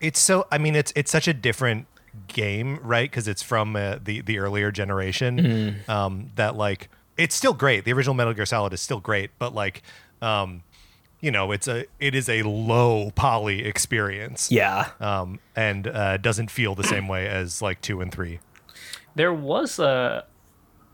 It's so. I mean, it's it's such a different game, right? Because it's from uh, the the earlier generation. Um, that like it's still great. The original Metal Gear Solid is still great, but like, um, you know, it's a it is a low poly experience. yeah um, and uh, doesn't feel the same way as like two and three. There was a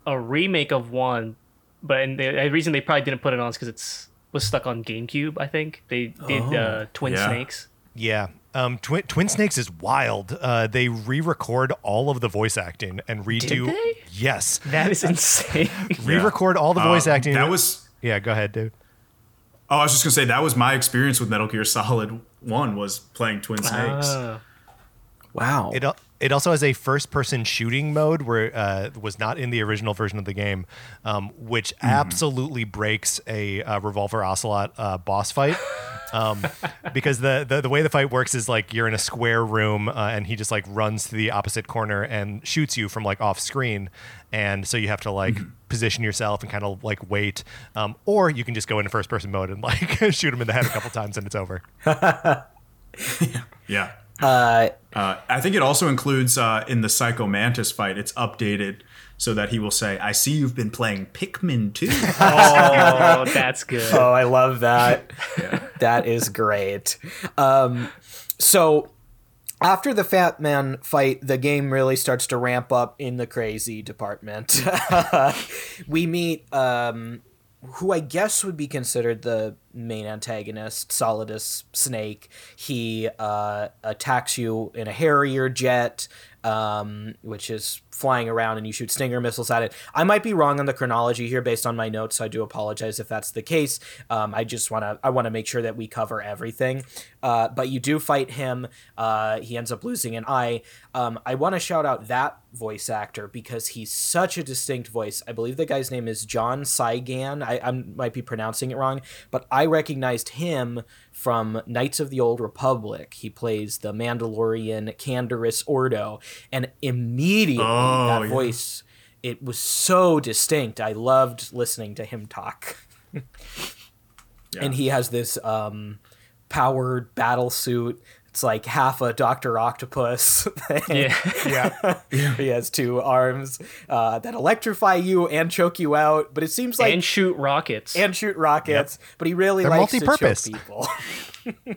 a remake of one, but and the the reason they probably didn't put it on is because it's was stuck on GameCube. I think they did uh, Twin yeah. Snakes. Yeah. Um, Twin, Twin Snakes is wild. Uh, they re-record all of the voice acting and redo. they? Yes, That is insane. re-record all the voice Uh, acting. That was. yeah. Go ahead, dude. Oh, I was just gonna say that was my experience with Metal Gear Solid One was playing Twin Snakes. Ah. wow It it also has a first-person shooting mode where uh, was not in the original version of the game, um, which absolutely breaks a uh, Revolver Ocelot uh, boss fight. Um, because the, the the way the fight works is like you're in a square room uh, and he just like runs to the opposite corner and shoots you from like off screen, and so you have to like position yourself and kind of like wait, um, or you can just go into first person mode and like shoot him in the head a couple times and it's over. Yeah. Uh, I think it also includes uh, in the Psycho Mantis fight. It's updated so that he will say, "I see you've been playing Pikmin too." Oh, that's good. Oh, I love that. That is great. Um, so after the Fat Man fight, the game really starts to ramp up in the crazy department. we meet um, who I guess would be considered the main antagonist, Solidus Snake. He uh, attacks you in a Harrier jet, um, which is flying around, and you shoot Stinger missiles at it. I might be wrong on the chronology here based on my notes, so I do apologize if that's the case. Um, I just want to I want to make sure that we cover everything. Uh, but you do fight him. Uh, he ends up losing an eye. Um, I want to shout out that voice actor because he's such a distinct voice. I believe the guy's name is John Cygan. I, I might be pronouncing it wrong, but I recognized him from Knights of the Old Republic. He plays the Mandalorian Canderous Ordo, and immediately Oh, that yeah. voice it was so distinct. I loved listening to him talk. And he has this um, powered battle suit. It's like half a Doctor Octopus. thing. yeah. Yeah. he has two arms uh, that electrify you and choke you out. But it seems like and shoot rockets. and shoot rockets. But he really They're likes to multi-purpose. choke people.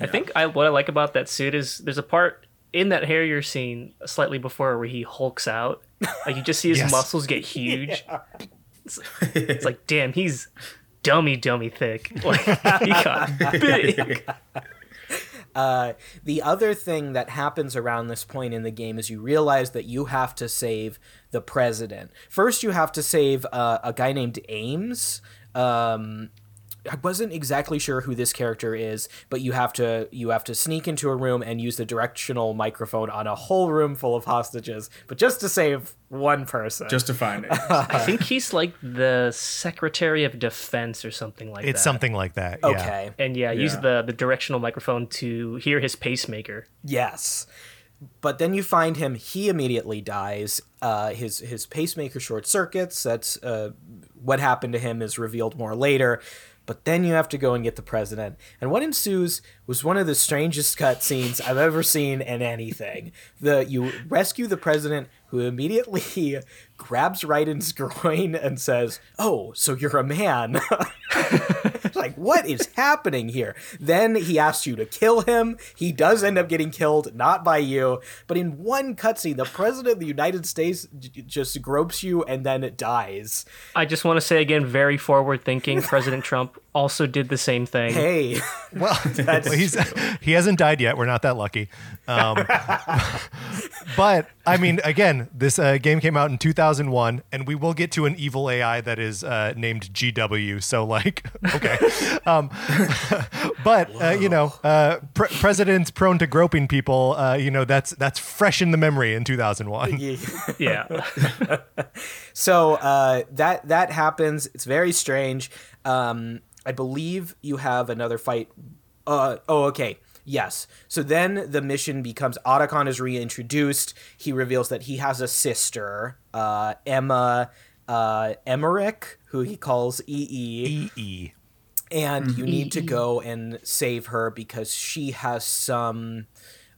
I think I what I like about that suit is there's a part in that Harrier scene slightly before where he hulks out. Like you just see his Yes. muscles get huge. It's, it's like damn, he's dummy dummy thick. Like he got big. Uh, the other thing that happens around this point in the game is you realize that you have to save the president. First, you have to save uh, a guy named Ames. Um, I wasn't exactly sure who this character is, but you have to you have to sneak into a room and use the directional microphone on a whole room full of hostages, but just to save one person. Just to find it. I think he's like the Secretary of Defense or something like that. It's something like that. Yeah. okay. And yeah, use Yeah. the the directional microphone to hear his pacemaker. Yes. But then you find him, he immediately dies. Uh, his his pacemaker short circuits. That's uh, what happened to him is revealed more later. But then you have to go and get the president. And what ensues was one of the strangest cutscenes I've ever seen in anything. The you rescue the president who immediately grabs Raiden's groin and says, Oh, so you're a man. It's like, what is happening here? Then he asks you to kill him. He does end up getting killed, not by you. But in one cutscene, the president of the United States j- just gropes you and then it dies. I just want to say again, very forward thinking. President Trump also did the same thing. Hey, Well, well, he's he hasn't died yet. We're not that lucky. Um, but I mean, again, this uh, game came out in 2001, and we will get to an evil AI that is uh, named GW. So, like, okay. Um, but uh, you know, uh, pre- presidents prone to groping people. Uh, you know, that's that's fresh in the memory in 2001. Yeah. so uh, that that happens. It's very strange. Um, I believe you have another fight. Uh, oh, okay. Yes. So then the mission becomes Otacon is reintroduced. He reveals that he has a sister, uh, Emma uh, Emmerich, who he calls EE. EE. and you need to go and save her because she has some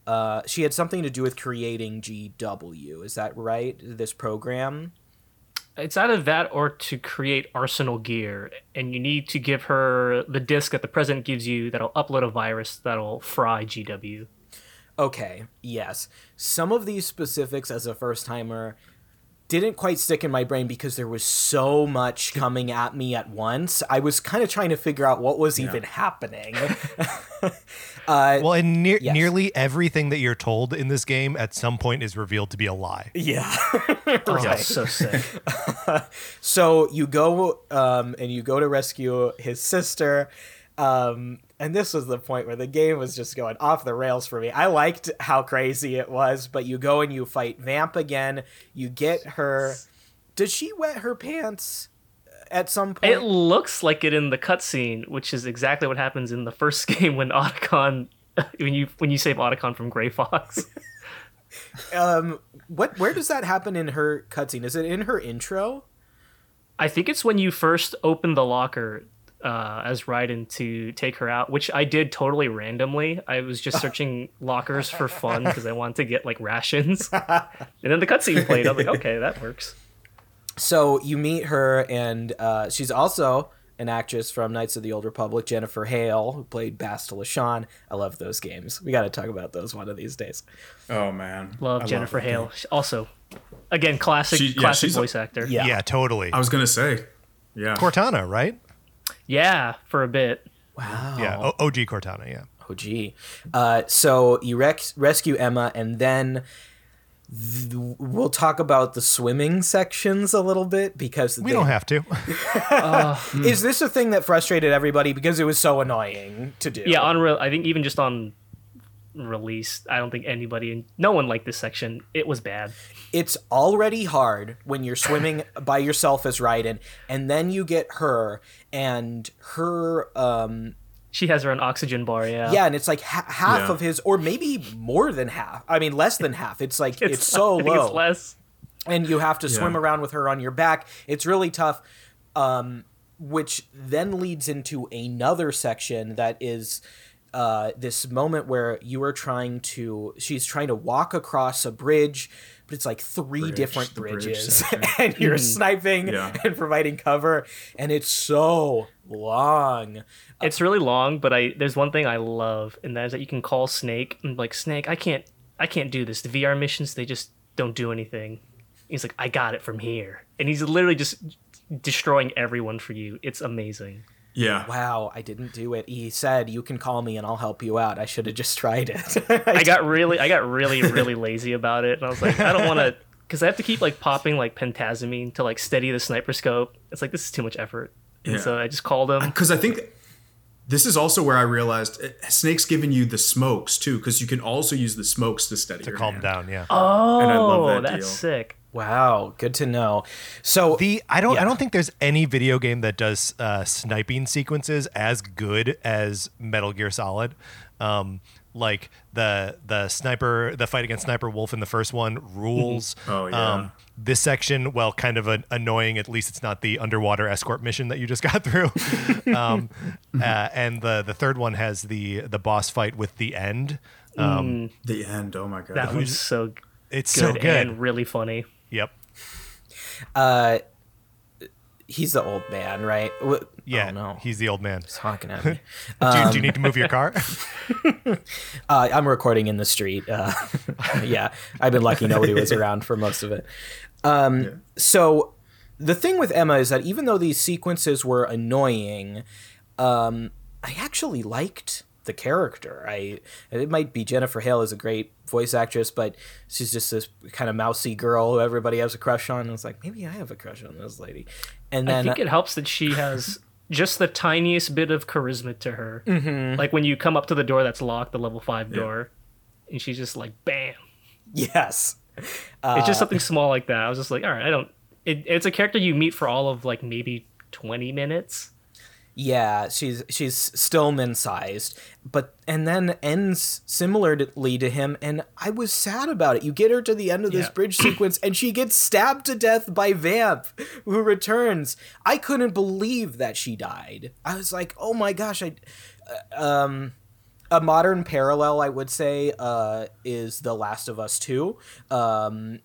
uh, she had something to do with creating GW. Is that right? This program? It's either that or to create arsenal gear, and you need to give her the disc that the president gives you that'll upload a virus that'll fry GW. Okay, yes. Some of these specifics as a first timer didn't quite stick in my brain because there was so much coming at me at once. I was kind of trying to figure out what was even happening. uh, Well, and near, Yes. nearly everything that you're told in this game at some point is revealed to be a lie. yeah. Oh, so sick. So you go um, and you go to rescue his sister. Um, and this was the point where the game was just going off the rails for me. I liked how crazy it was, but you go and you fight Vamp again. You get her. Does she wet her pants at some point? It looks like it in the cutscene, which is exactly what happens in the first game when Otacon, when you when you save Otacon from Gray Fox. um, what? Where does that happen in her cutscene? Is it in her intro? I think it's when you first open the locker. Uh, as Raiden to take her out, which I did totally randomly. I was just searching lockers for fun because I wanted to get like rations, and then the cutscene played. I'm like, okay, that works. So you meet her, and uh, she's also an actress from Knights of the Old Republic, Jennifer Hale, who played Bastila Shan. I love those games. We got to talk about those one of these days. Oh man, Love I Jennifer that Hale. game. She- Also, again, classic She- yeah, classic she's a- voice actor. Yeah. Yeah, totally. I was gonna say, yeah. Cortana, right? Yeah, for a bit. Wow. Yeah, o- OG Cortana. Yeah. OG. Uh, so you rec- rescue Emma, and then th- we'll talk about the swimming sections a little bit because We they- don't have to. Is this a thing that frustrated everybody because it was so annoying to do? Yeah, on real. I think even just on release, I don't think anybody, no one liked this section. It was bad. it's already hard when you're swimming by yourself as Raiden, and then you get her and her. Um, She has her own oxygen bar. Yeah. yeah, and it's like ha- half Yeah. of his, or maybe more than half. I mean, less than half. It's like it's, so low. It's less. and you have to swim around with her on your back. It's really tough. Um, which then leads into another section that is uh, this moment where you are trying to she's trying to walk across a bridge but it's like three Bridge, different the bridge bridges and you're sniping Yeah. and providing cover and it's so long It's really long, but I there's one thing I love, and that is that you can call Snake and be like Snake, I can't, I can't do this. The VR missions, they just don't do anything. He's like, I got it from here, and he's literally just destroying everyone for you. It's amazing. Yeah. wow i didn't do it he said you can call me and i'll help you out i should have just tried it I got really, I got really, really lazy about it, and I was like, I don't want to, because I have to keep like popping like pentazemin to like steady the sniper scope. It's like this is too much effort, and Yeah. so I just called him. Because I think this is also where I realized uh, Snake's giving you the smokes too, because you can also use the smokes to steady to your calm hand. down. Yeah. Oh, And I love that that's deal. sick. Wow good to know so The I don't Yeah. I don't think there's any video game that does uh, sniping sequences as good as Metal Gear Solid. Um, like the the sniper the fight against Sniper Wolf in the first one rules. Oh, yeah. Um, this section, well, kind of an annoying. At least it's not the underwater escort mission that you just got through. um, uh, and the the third one has the the boss fight with the end. Um, The end. Oh my god. That was so It's good, so good. and really funny. Yep. uh he's the old man right Yeah. oh, no He's the old man. He's honking at me do, you- do you need to move your car? uh, i'm recording in the street uh yeah i've been lucky nobody was around for most of it um so the thing with emma is that even though these sequences were annoying um i actually liked the character i it might be jennifer hale is a great voice actress but she's just this kind of mousy girl who everybody has a crush on and it's like maybe i have a crush on this lady and I think it helps that she has just the tiniest bit of charisma to her. Mm-hmm. Like when you come up to the door that's locked, the level five door, and she's just like, bam. yes it's just something small like that. I was just like, all right, I don't. It, it's a character you meet for all of like maybe twenty minutes. Yeah, she's she's Stillman sized, but and then ends similarly to him, and I was sad about it. You get her to the end of this Yeah. bridge sequence, and she gets stabbed to death by Vamp, who returns. I couldn't believe that she died. I was like, oh my gosh! I, uh, um, a modern parallel, I would say, uh, is The Last of Us Two. Um,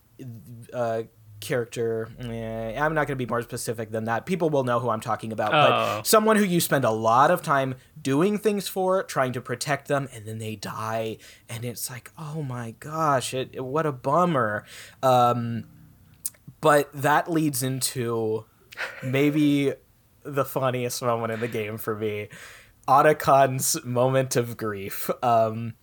uh, character. eh, I'm not going to be more specific than that. People will know who I'm talking about. Oh. But someone who you spend a lot of time doing things for, trying to protect them, and then they die, and it's like, oh my gosh, it, it- what a bummer. Um, but that leads into maybe the funniest moment in the game for me. Otacon's moment of grief. Um,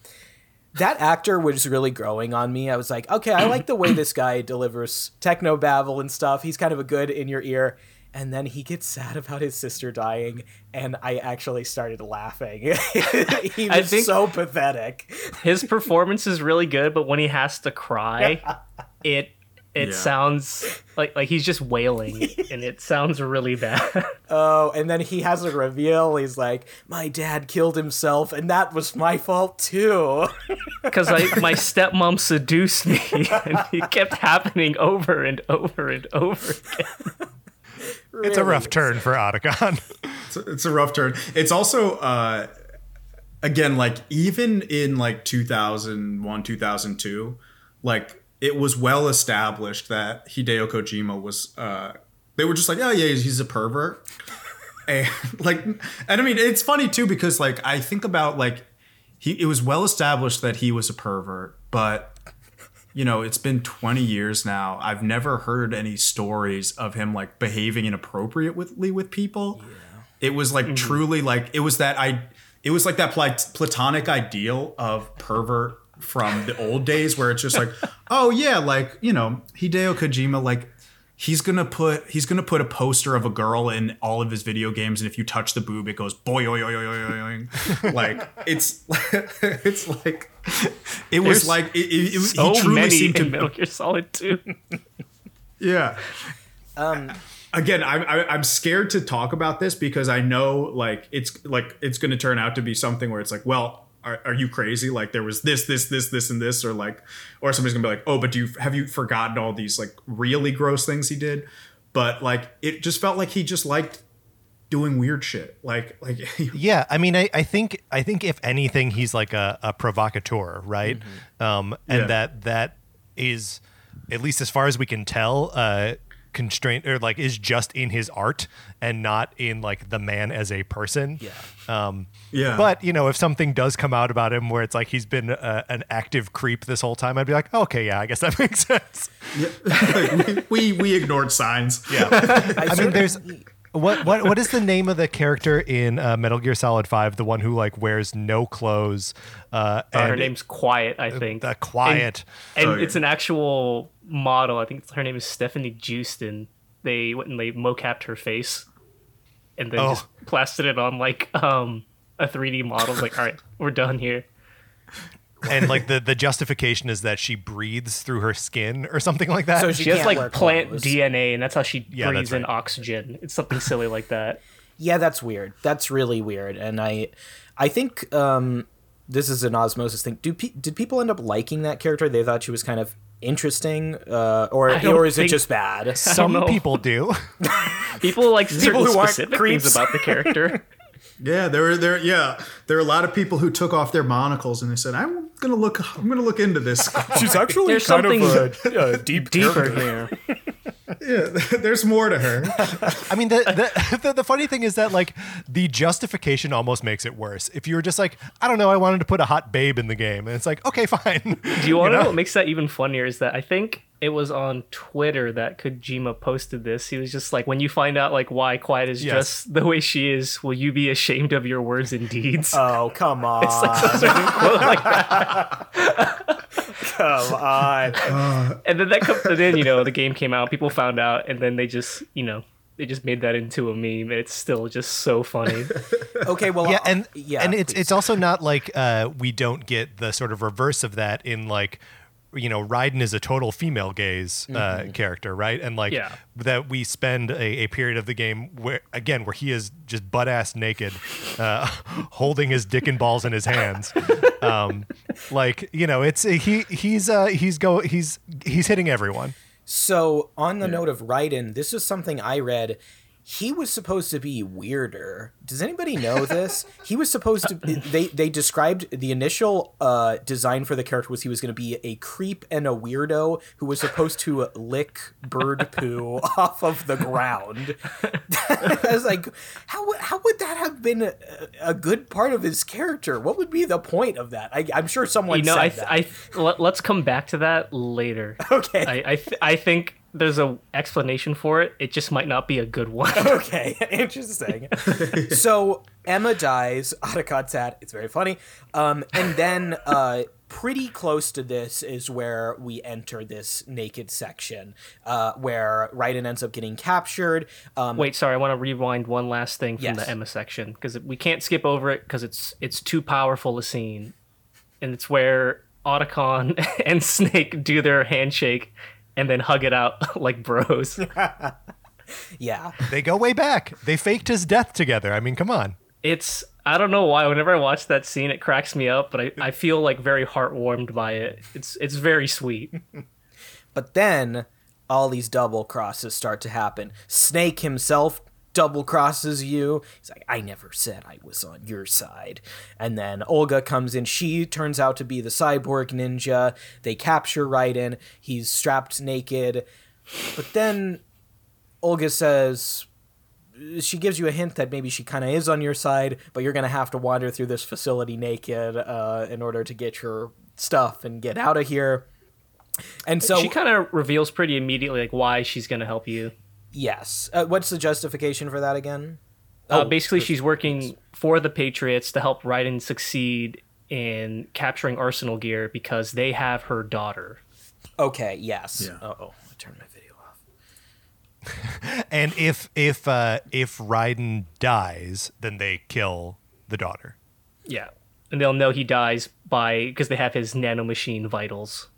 that actor was really growing on me. I was like, okay, I like the way this guy delivers techno babble and stuff. He's kind of a good in your ear. And then he gets sad about his sister dying, and I actually started laughing. he was so pathetic. His performance is really good, but when he has to cry, it it Yeah. sounds like like he's just wailing, and it sounds really bad. Oh, and then he has a reveal. He's like, "My dad killed himself, and that was my fault too." because I my stepmom seduced me, and it kept happening over and over and over again. It's a rough turn for Otacon. It's a, it's a rough turn. It's also uh again like even in like 2001 2002 like it was well established that Hideo Kojima was uh they were just like oh yeah he's, a pervert and like and I mean it's funny too because like I think about like he it was well established that he was a pervert but you know, it's been 20 years now. I've never heard any stories of him like behaving inappropriately with people. Yeah. It was like truly like it was that I it was like that plat- platonic ideal of pervert from the old days where it's just like, oh yeah, like, you know, Hideo Kojima like he's gonna put he's gonna put a poster of a girl in all of his video games and if you touch the boob it goes boy oy, oy, oy, oy, oy, oy. like it's it's like it was There's like it, it, it, So he truly many seemed to Metal Gear Solid 2. yeah Um, again I'm, I- I'm scared to talk about this because i know like it's like it's going to turn out to be something where it's like well are, are you crazy like there was this this this this and this or like or somebody's gonna be like oh but do you have you forgotten all these like really gross things he did but like it just felt like he just liked doing weird shit like like Yeah, I mean, I, I think I think if anything, he's like a, a provocateur, right? Um, and Yeah. that that is, at least as far as we can tell, uh, constraint or like is just in his art and not in like the man as a person. Yeah. Um, Yeah. But you know, if something does come out about him where it's like he's been uh, an active creep this whole time, I'd be like, okay, yeah, I guess that makes sense. like, we, we we ignored signs Yeah. I mean, there's what what what is the name of the character in uh, Metal Gear Solid Five? The one who like wears no clothes. Uh, Uh, and her name's Quiet, I think. the quiet. and yeah. it's an actual model. I think her name is Stefanie Joosten. They went and they mocapped her face, and then Oh. just plastered it on like um a 3D model. Like, all right, we're done here. And like the the justification is that she breathes through her skin or something like that. So She, She has like plant clothes. DNA, and that's how she Yeah, breathes that's in oxygen. It's something silly like that. yeah, that's weird. That's really weird. And I, I think um, this is an osmosis thing. Do pe- did people end up liking that character? They thought she was kind of interesting, uh, or or is it just bad? Some people do. People like certain who aren't specific creeps. things about the character. Yeah, there were there. Yeah, there are a lot of people who took off their monocles and they said, "I'm gonna look. I'm gonna look into this." She's actually There's something a deep deeper here. yeah, there's more to her. I mean, the, the the the funny thing is that like the justification almost makes it worse. If you were just like, I don't know, I wanted to put a hot babe in the game, and it's like, okay, fine. Do you want to know what makes that even funnier? Is that I think it was on Twitter that Kojima posted this. He was just like, "When you find out like why Quiet is Yes. dressed the way she is, will you be ashamed of your words and deeds?" Oh come on! It's like some sort of quote like that. come on! And then that comes and then you know the game came out, people found out, and then they just you know they just made that into a meme. It's still just so funny. Okay, well, yeah, and yeah, and it's please. it's also not like uh, we don't get the sort of reverse of that in like you know Raiden is a total female gaze uh, character, right? And like Yeah. that we spend a, a period of the game where again where he is just butt ass naked, uh, holding his dick and balls in his hands. Um, like you know, it's he he's uh, he's go he's he's hitting everyone. So, on the note of Raiden, this is something I read. He was supposed to be weirder. Does anybody know this? he was supposed to. They they described the initial uh, design for the character was he was going to be a creep and a weirdo who was supposed to lick bird poo off of the ground. I was like, how would- how would that have been a, a good part of his character? What would be the point of that? I, I'm sure someone you know, said I, that. I let, let's come back to that later. Okay. I I, th- I think there's a explanation for it. It just might not be a good one. okay, interesting. so Emma dies. Otacon's sad. It's very funny. Um, and then uh, pretty close to this is where we enter this naked section, uh, where Raiden ends up getting captured. Um, Wait, sorry. I want to rewind one last thing from Yes. the Emma section because we can't skip over it because it's it's too powerful a scene, and it's where Otacon and Snake do their handshake and then hug it out like bros. yeah. They go way back. They faked his death together. I mean, come on. it's I don't know why. Whenever I watch that scene, it cracks me up, but I, I feel like very heartwarmed by it. It's it's very sweet. But then all these double crosses start to happen. Snake himself double crosses you. He's like, I never said I was on your side. And then Olga comes in. She turns out to be the cyborg ninja. They capture Raiden. He's strapped naked. But then Olga says, she gives you a hint that maybe she kind of is on your side, but you're going to have to wander through this facility naked uh, in order to get your stuff and get out of here. And so she kind of reveals pretty immediately like why she's going to help you. Yes. Uh, what's the justification for that again? Uh, Oh, basically, she's working for the Patriots to help Raiden succeed in capturing Arsenal gear because they have her daughter. Okay. Yes. Yeah. Oh, I turned my video off. And if if uh, if Raiden dies, then they kill the daughter. Yeah, and they'll know he dies by because they have his nanomachine vitals.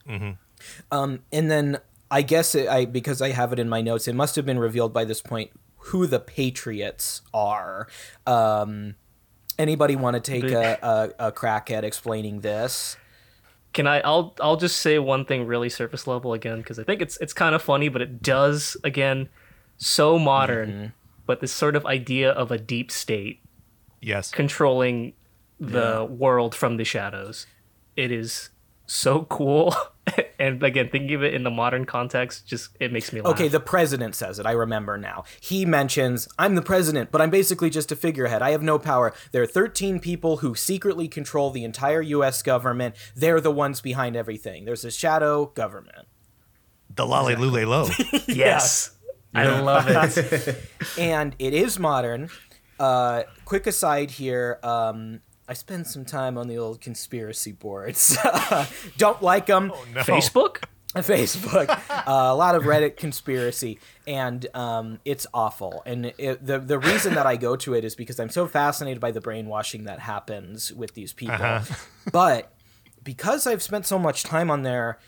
Um, and then I guess it, I because I have it in my notes, it must have been revealed by this point who the Patriots are. Um, anybody want to take a, a, a crack at explaining this? Can I? I'll I'll just say one thing really surface level again because I think it's it's kind of funny, but it does again so modern. But this sort of idea of a deep state Yes. controlling the world from the shadows. It is so cool. and again, thinking of it in the modern context, just it makes me laugh. Okay, the president says it. I remember now. He mentions, I'm the president, but I'm basically just a figurehead. I have no power. There are 13 people who secretly control the entire US government. They're the ones behind everything. There's a shadow government. The La-Li-Lu-Le-Lo. yes. I love it. and it is modern. Uh, quick aside here. Um, I spend some time on the old conspiracy boards. Don't like them. No. Facebook? Facebook, uh, a lot of Reddit conspiracy, and um, it's awful. And it, the the reason that I go to it is because I'm so fascinated by the brainwashing that happens with these people. But because I've spent so much time on there,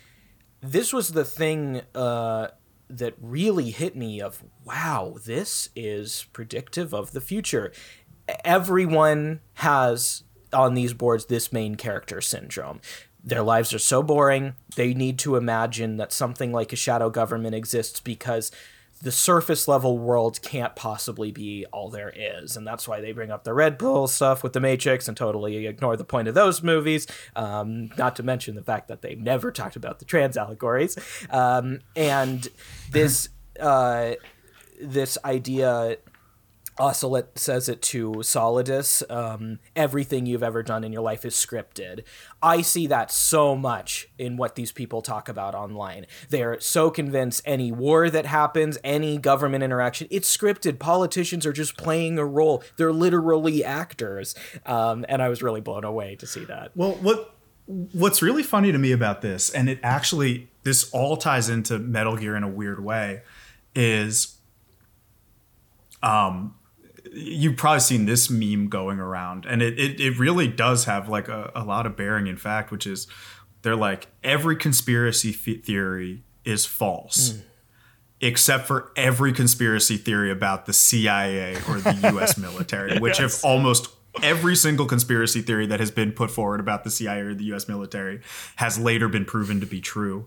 this was the thing uh, that really hit me. Of wow, this is predictive of the future. Everyone has on these boards this main character syndrome. Their lives are so boring. They need to imagine that something like a shadow government exists because the surface level world can't possibly be all there is. And that's why they bring up the red pill stuff with the Matrix and totally ignore the point of those movies. Um, not to mention the fact that they've never talked about the trans allegories. Um, and this, uh, this idea Ocelot says it to Solidus. Um, everything you've ever done in your life is scripted. I see that so much in what these people talk about online. They're so convinced any war that happens, any government interaction, it's scripted. Politicians are just playing a role. They're literally actors. Um, and I was really blown away to see that. Well, what what's really funny to me about this, and it actually this all ties into Metal Gear in a weird way, is um you've probably seen this meme going around, and it it, it really does have like a, a lot of bearing in fact, which is they're like every conspiracy f- theory is false. Except for every conspiracy theory about the CIA or the US military, which have almost every single conspiracy theory that has been put forward about the CIA or the US military has later been proven to be true.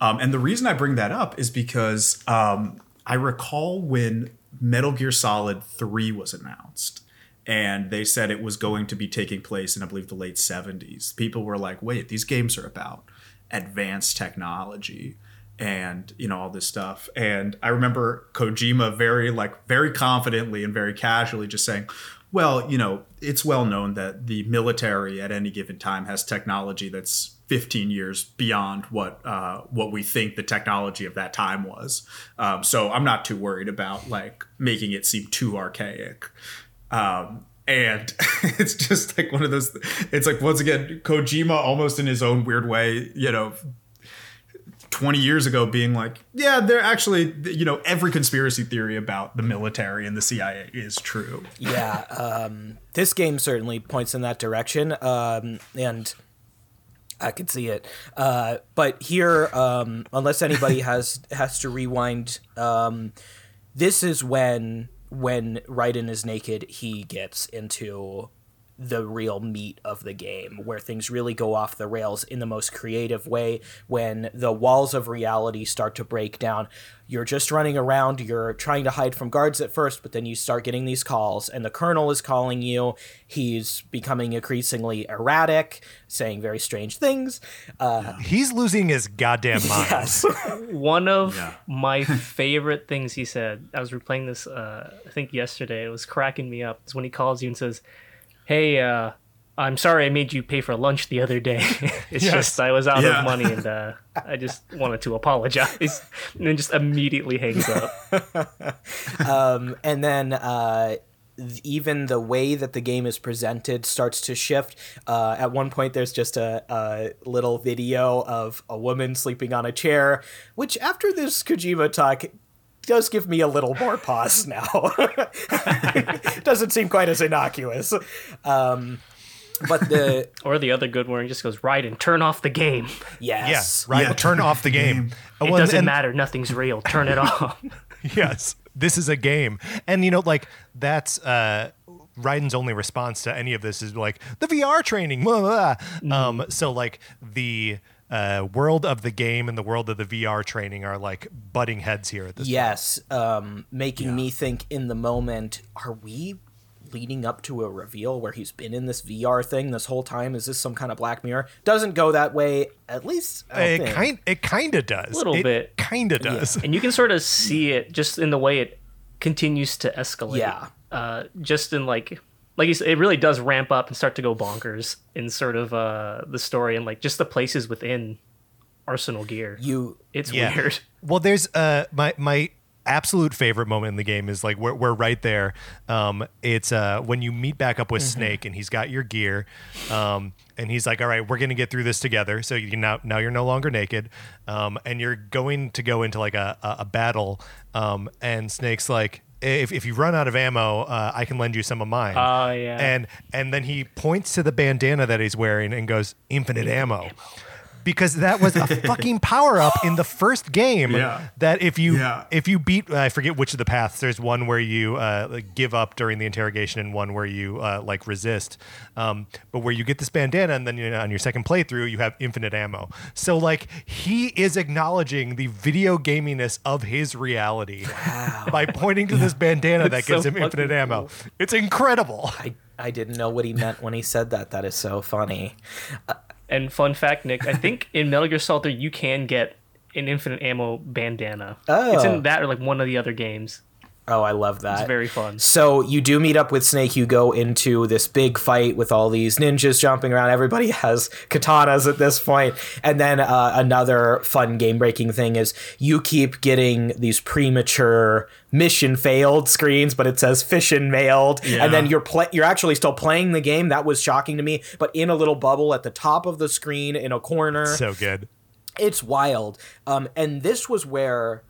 Um, and the reason I bring that up is because um, I recall when Metal Gear Solid 3 was announced and they said it was going to be taking place in, I believe, the late 70s. People were like, wait, these games are about advanced technology and you know all this stuff and i remember kojima very like very confidently and very casually just saying well you know it's well known that the military at any given time has technology that's 15 years beyond what uh, what we think the technology of that time was um, so i'm not too worried about like making it seem too archaic um, and it's just like one of those it's like once again kojima almost in his own weird way you know 20 years ago being like, yeah, they're actually, you know, every conspiracy theory about the military and the CIA is true. yeah, um, this game certainly points in that direction, um, and I could see it. Uh, but here, um, unless anybody has has to rewind, um, this is when when Raiden is naked, he gets into the real meat of the game, where things really go off the rails in the most creative way, when the walls of reality start to break down. You're just running around, you're trying to hide from guards at first, but then you start getting these calls, and the colonel is calling you. He's becoming increasingly erratic, saying very strange things. Uh, He's losing his goddamn mind. yes. One of Yeah. my favorite things he said, I was replaying this, uh, I think yesterday, it was cracking me up, is when he calls you and says, Hey, uh, I'm sorry I made you pay for lunch the other day. it's Yes. just I was out Yeah. of money and uh, I just wanted to apologize. And then just immediately hangs up. um, and then uh, even the way that the game is presented starts to shift. Uh, at one point, there's just a, a little video of a woman sleeping on a chair, which after this Kojima talk does give me a little more pause now. Doesn't seem quite as innocuous. Um, but the Or the other good one, he just goes, Right, and turn off the game. Yeah, yes, right. Yeah, turn off the game. It Well, doesn't and- matter. Nothing's real. Turn it off. yes this is a game and you know like that's uh Raiden's only response to any of this is like the VR training blah, blah, blah. um so like the uh world of the game and the world of the VR training are like butting heads here at this Yes, um, making me think in the moment, are we leading up to a reveal where he's been in this VR thing this whole time? Is this some kind of Black Mirror? Doesn't go that way, at least. I don't it think. kind it kind of does a Little It bit. kind of does and you can sort of see it just in the way it continues to escalate. Yeah. Uh, just in like, like you said, it really does ramp up and start to go bonkers in sort of uh, the story and like just the places within Arsenal Gear. You It's Yeah. weird. Well, there's uh my my absolute favorite moment in the game is like we're, we're right there. Um, it's uh when you meet back up with Snake and he's got your gear, um, and he's like, "All right, we're gonna get through this together." So you now now you're no longer naked, um, and you're going to go into like a a, a battle, um, and Snake's like. If, if you run out of ammo, uh, I can lend you some of mine. Oh, yeah. And and then he points to the bandana that he's wearing and goes, "Infinite, ammo. Because that was a fucking power up in the first game. Yeah. That if you Yeah. if you beat, I forget which of the paths. There's one where you uh, like give up during the interrogation, and one where you uh, like resist. Um, but where you get this bandana, and then you know, on your second playthrough, you have infinite ammo. So like he is acknowledging the video gaminess of his reality by pointing to this bandana that gives so him infinite fucking ammo. It's incredible. I, I didn't know what he meant when he said that. That is so funny. And fun fact, Nick, I think in Metal Gear Solid 3 you can get an infinite ammo bandana. It's Oh. in that or like one of the other games. Oh, I love that. It's very fun. So you do meet up with Snake. You go into this big fight with all these ninjas jumping around. Everybody has katanas at this point. And then uh, another fun game breaking thing is you keep getting these premature mission failed screens, but it says fission mailed. Yeah. And then you're play- you're actually still playing the game. That was shocking to me. But in a little bubble at the top of the screen in a corner So good. it's wild. Um, and this was where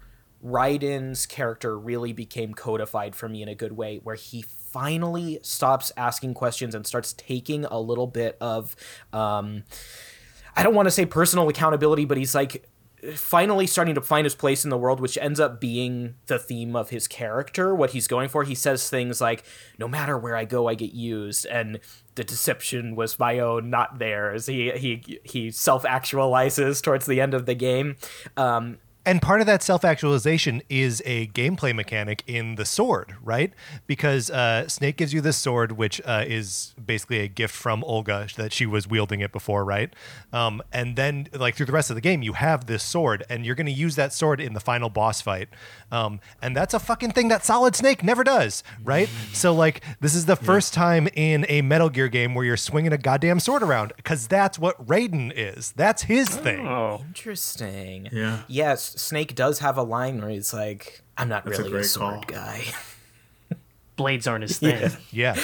Raiden's character really became codified for me in a good way, where he finally stops asking questions and starts taking a little bit of, um, I don't want to say personal accountability, but he's like finally starting to find his place in the world, which ends up being the theme of his character, what he's going for. He says things like, No matter where I go, I get used. And the deception was my own, not theirs. He he he self actualizes towards the end of the game. Um, And part of that self actualization is a gameplay mechanic in the sword, right? Because uh, Snake gives you this sword, which uh, is basically a gift from Olga that she was wielding it before, right? Um, and then, like, through the rest of the game, you have this sword, and you're going to use that sword in the final boss fight. Um, and that's a fucking thing that Solid Snake never does, right? So, like, this is the first time in a Metal Gear game where you're swinging a goddamn sword around, because that's what Raiden is. That's his thing. Oh, interesting. Yeah. Yes, Snake does have a line where he's like, I'm not That's really a, great sword call. guy. blades aren't his thing. Yeah.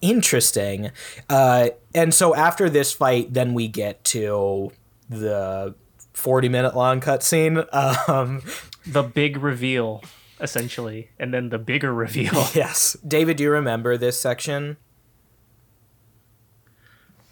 interesting. Uh, and so after this fight, then we get to the 40 minute long cutscene. Um, The big reveal, essentially, and then the bigger reveal. yes. David, do you remember this section?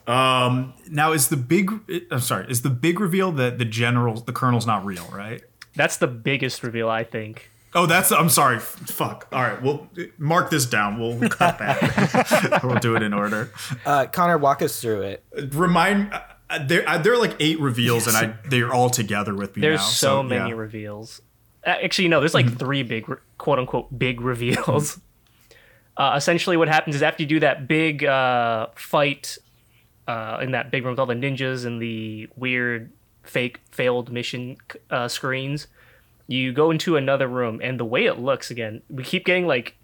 Um, now is the big? I'm sorry. Is the big reveal that the general, the colonel's not real, right? That's the biggest reveal, I think. Oh, that's. I'm sorry. Fuck. All right. We'll mark this down. We'll cut that. we'll do it in order. Uh, Connor, walk us through it. Remind. Uh, there, uh, there are like eight reveals, and I they're all together with me There's now. so, many yeah. reveals. Uh, Actually, no, there's like three big, re- quote unquote, big reveals. Uh, essentially, what happens is after you do that big uh, fight uh, in that big room with all the ninjas and the weird fake failed mission uh, screens, you go into another room, and the way it looks again, we keep getting like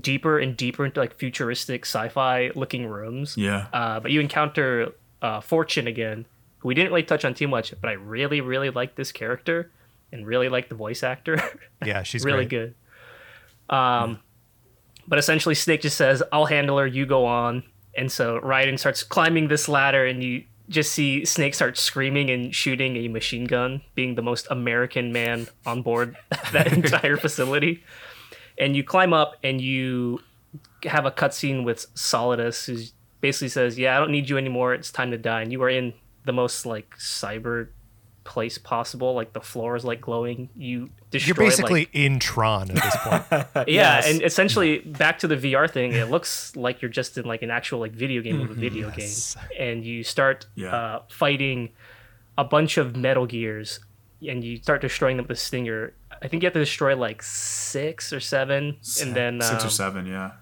deeper and deeper into like futuristic sci-fi looking rooms. Yeah. Uh, but you encounter uh, Fortune again, who we didn't really touch on too much, but I really, really like this character and really like the voice actor. Yeah, she's really great. good. Um, but essentially, Snake just says, "I'll handle her. You go on." And so Raiden starts climbing this ladder, and you just see Snake start screaming and shooting a machine gun, being the most American man on board that entire facility. And you climb up, and you have a cutscene with Solidus, who basically says, "Yeah, I don't need you anymore. It's time to die." And you are in the most like cyber place possible. Like the floor is like glowing. You destroy You're basically like, in Tron at this point. yeah, Yes. and essentially back to the VR thing. It looks like you're just in like an actual like video game of a video Yes. game, and you start Yeah. uh, fighting a bunch of Metal Gears, and you start destroying them with a stinger. I think you have to destroy like six or seven, and then six um, or seven. Yeah.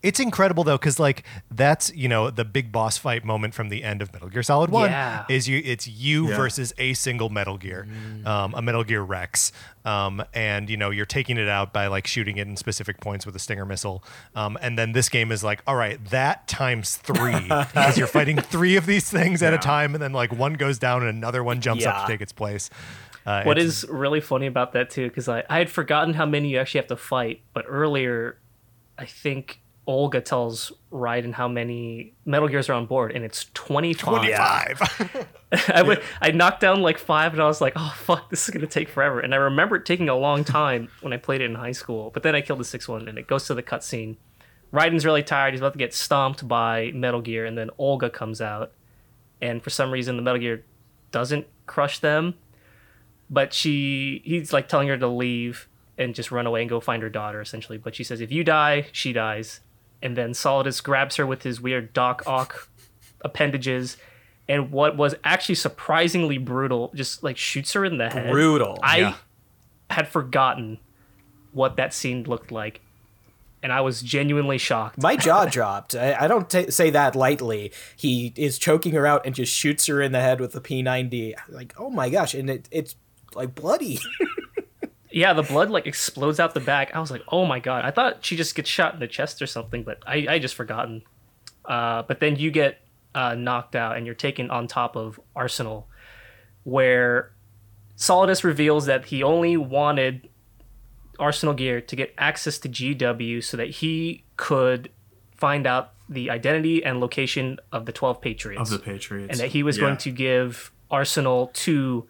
It's incredible though, because like that's you know the big boss fight moment from the end of Metal Gear Solid One Yeah. is you it's you Yeah. versus a single Metal Gear, um, a Metal Gear Rex, um, and you know you're taking it out by like shooting it in specific points with a Stinger missile, um, and then this game is like all right that times three because you're fighting three of these things at a time, and then like one goes down and another one jumps up to take its place. Uh, What it's- is really funny about that too, because I, I had forgotten how many you actually have to fight, but earlier, I think Olga tells Raiden how many Metal Gears are on board, and it's 25. five? I would I knocked down like five, and I was like, oh fuck, this is gonna take forever. And I remember it taking a long time when I played it in high school, but then I killed the sixth one, and it goes to the cutscene. Raiden's really tired; he's about to get stomped by Metal Gear, and then Olga comes out, and for some reason the Metal Gear doesn't crush them, but she he's like telling her to leave and just run away and go find her daughter essentially. But she says, if you die, she dies, and then Solidus grabs her with his weird Doc Ock appendages. And what was actually surprisingly brutal, just like shoots her in the head. Brutal. I Yeah. had forgotten what that scene looked like, and I was genuinely shocked. My jaw dropped. I, I don't ta say that lightly. He is choking her out and just shoots her in the head with the P90. Like, oh my gosh. And it, it's like bloody. Yeah, the blood like explodes out the back. I was like, oh my god. I thought she just gets shot in the chest or something, but I I just forgotten. Uh, but then you get uh, knocked out and you're taken on top of Arsenal, where Solidus reveals that he only wanted Arsenal Gear to get access to GW so that he could find out the identity and location of the 12 Patriots. Of the Patriots. and that he was Yeah. going to give Arsenal to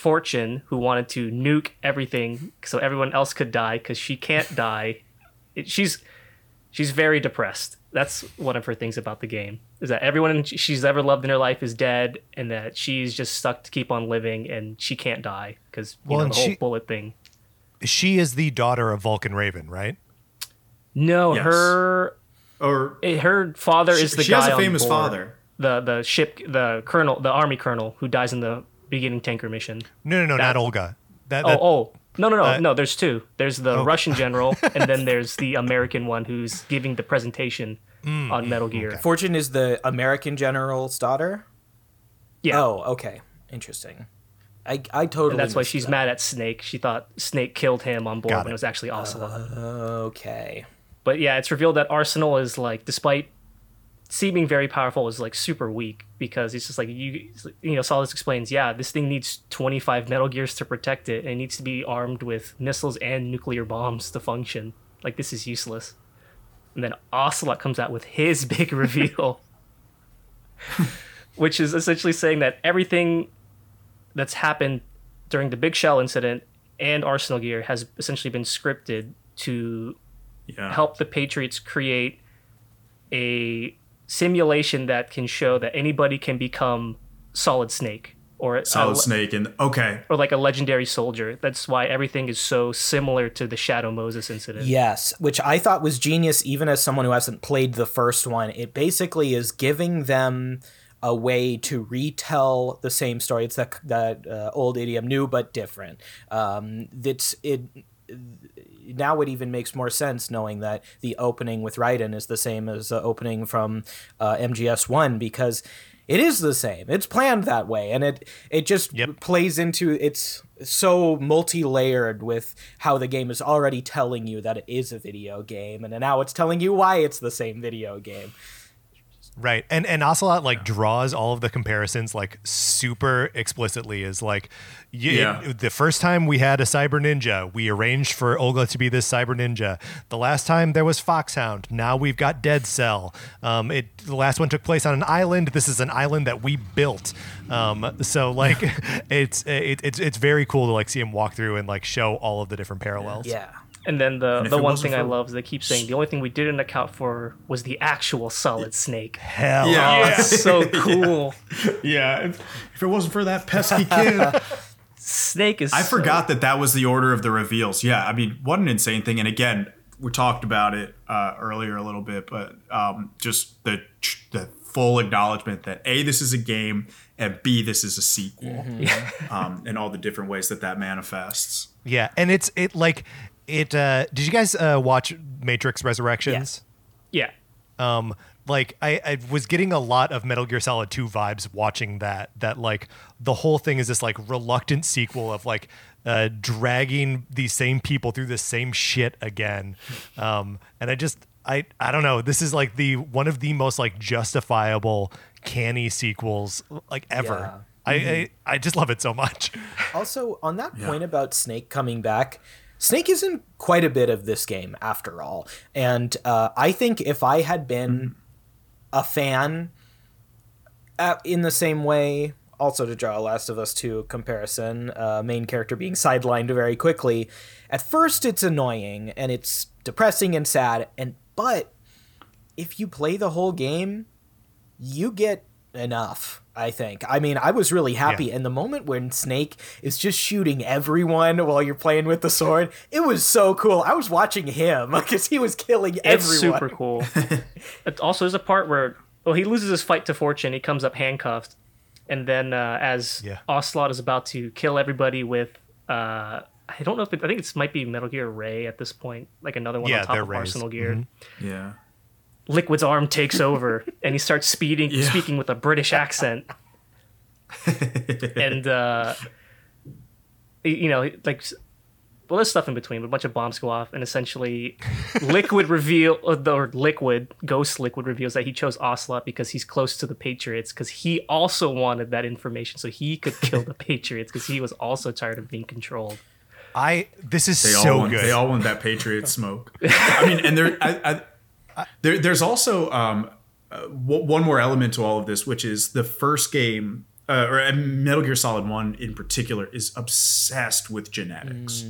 Fortune, who wanted to nuke everything so everyone else could die because she can't die. It, she's she's very depressed. That's one of her things about the game is that everyone she's ever loved in her life is dead, and that she's just stuck to keep on living, and she can't die because you Well, know and the whole she- bullet thing. she is the daughter of Vulcan Raven, right? No, Yes. her Or eh, her father is the she guy has a on famous board. father. the the ship the colonel the army colonel who dies in the beginning tanker mission. No, no, no, That- not Olga. That, Oh, that- oh, no, no, no, Uh, no. There's two. There's the Russian general, and then there's the American one who's giving the presentation Mm, on Metal Gear. Fortune is the American general's daughter. Yeah, Oh, okay. Interesting. I, I totally. and that's why she's that. mad at Snake. She thought Snake killed him on board Got when it. it was actually Ocelot. Okay. but yeah, it's revealed that Arsenal is like, despite seeming very powerful, is like super weak because it's just like you, you know, Solidus explains, yeah, this thing needs 25 Metal Gears to protect it, and it needs to be armed with missiles and nuclear bombs to function. Like this is useless. And then Ocelot comes out with his big reveal, which is essentially saying that everything that's happened during the Big Shell incident and Arsenal Gear has essentially been scripted to Yeah. help the Patriots create a simulation that can show that anybody can become Solid Snake. or Solid a, Snake and okay. or like a legendary soldier. That's why everything is so similar to the Shadow Moses incident. Yes, which I thought was genius, even as someone who hasn't played the first one. It basically is giving them a way to retell the same story. It's that that uh, old idiom, new but different. Um, that's it. Now it even makes more sense knowing that the opening with Raiden is the same as the opening from uh, MGS One because it is the same. It's planned that way, and it it just Yep. plays into it's so multi-layered with how the game is already telling you that it is a video game, and now it's telling you why it's the same video game. Right. And and Ocelot like draws all of the comparisons like super explicitly is like y- Yeah. it- the first time we had a cyber ninja, we arranged for Olga to be this cyber ninja. The last time there was Foxhound, now we've got Dead Cell. Um it the last one took place on an island. This is an island that we built. Um so like it's it, it's it's very cool to like see him walk through and like show all of the different parallels. Yeah. And then the if the one thing I love is they keep saying the only thing we didn't account for was the actual Solid Snake. Hell. Yeah. Oh, it's so cool. Yeah, if, if it wasn't for that pesky kid, Snake is. I so- forgot that that was the order of the reveals. Yeah, I mean, what an insane thing. And again, we talked about it uh, earlier a little bit, but um, just the the full acknowledgement that a this is a game and b this is a sequel, um, and all the different ways that that manifests. Yeah, and it's it like it uh did you guys uh watch Matrix Resurrections? Yeah. um like I, I was getting a lot of metal gear solid 2 vibes watching that that like the whole thing is this like reluctant sequel of like uh dragging these same people through the same shit again. Um and i just i i don't know. This is like the one of the most like justifiable canny sequels like ever. I, I i just love it so much. Also, on that point about Snake coming back, Snake is in quite a bit of this game after all. And uh, I think if I had been a fan uh, in the same way, also to draw a Last of Us 2 comparison, uh, main character being sidelined very quickly, at first it's annoying and it's depressing and sad. And but if you play the whole game, you get enough i think i mean i was really happy Yeah. and the moment when snake is just shooting everyone while you're playing with the sword it was so cool i was watching him because he was killing It's everyone super cool. it also, there's a part where well, he loses his fight to Fortune. He comes up handcuffed, and then uh, as Yeah. Ocelot is about to kill everybody with, uh, I don't know if it, I think it might be Metal Gear Ray at this point, like another one Yeah, on top of Rays. Arsenal Gear. Yeah, Liquid's arm takes over, and he starts speeding, Yeah. speaking with a British accent, and uh, you know, like. Well, there's stuff in between, but a bunch of bombs go off, and essentially, Liquid reveal or the- or Liquid Ghost Liquid reveals that he chose Ocelot because he's close to the Patriots, because he also wanted that information so he could kill the Patriots, because he was also tired of being controlled. i this is they all so want, good They all want that Patriot smoke. I mean, and there, I, I, there, there's also um, uh, w- one more element to all of this, which is the first game, uh, or uh, Metal Gear Solid One in particular, is obsessed with genetics.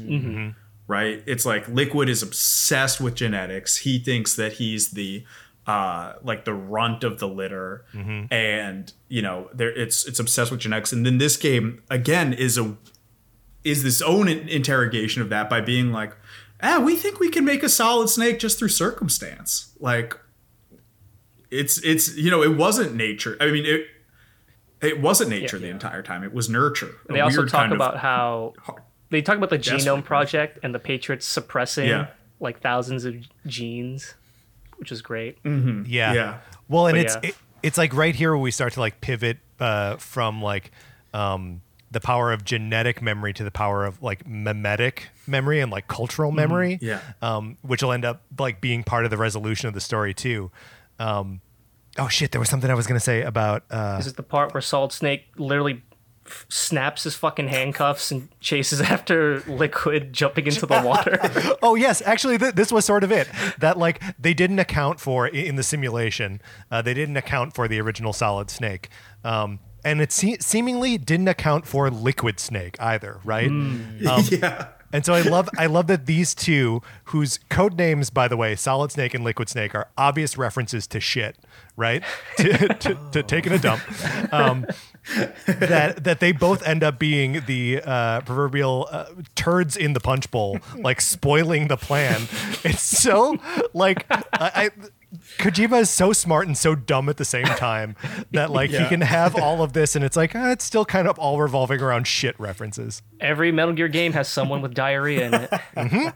Right? It's like Liquid is obsessed with genetics. He thinks that he's the uh, like the runt of the litter, and you know, there it's it's obsessed with genetics. And then this game again is a is this own interrogation of that by being like, ah, we think we can make a solid snake just through circumstance. Like, it's it's you know, it wasn't nature. I mean, it it wasn't nature the entire time. It was nurture. And A they also talk kind about how they talk about the Desperate. genome project and the Patriots suppressing Yeah. like thousands of genes, which is great. Yeah. Yeah. Well, and But it's yeah. it, it's like right here where we start to like pivot uh, from like um, the power of genetic memory to the power of like memetic memory and like cultural memory. Yeah. Um, which will end up like being part of the resolution of the story too. Um, oh shit! There was something I was gonna say about. Uh, This is the part where Solid Snake literally f- snaps his fucking handcuffs and chases after Liquid jumping into the water. oh yes, actually, th- this was sort of it. That like they didn't account for i- in the simulation. Uh, they didn't account for the original Solid Snake, um, and it se- seemingly didn't account for Liquid Snake either. Right? Um, yeah. And so I love I love that these two, whose code names, by the way, Solid Snake and Liquid Snake, are obvious references to shit, right? to, to, to taking a dump. Um, that that they both end up being the uh, proverbial uh, turds in the punch bowl, like spoiling the plan. It's so like I, I Kojima is so smart and so dumb at the same time that like he can have all of this and it's like uh, it's still kind of all revolving around shit references. Every Metal Gear game has someone with diarrhea in it.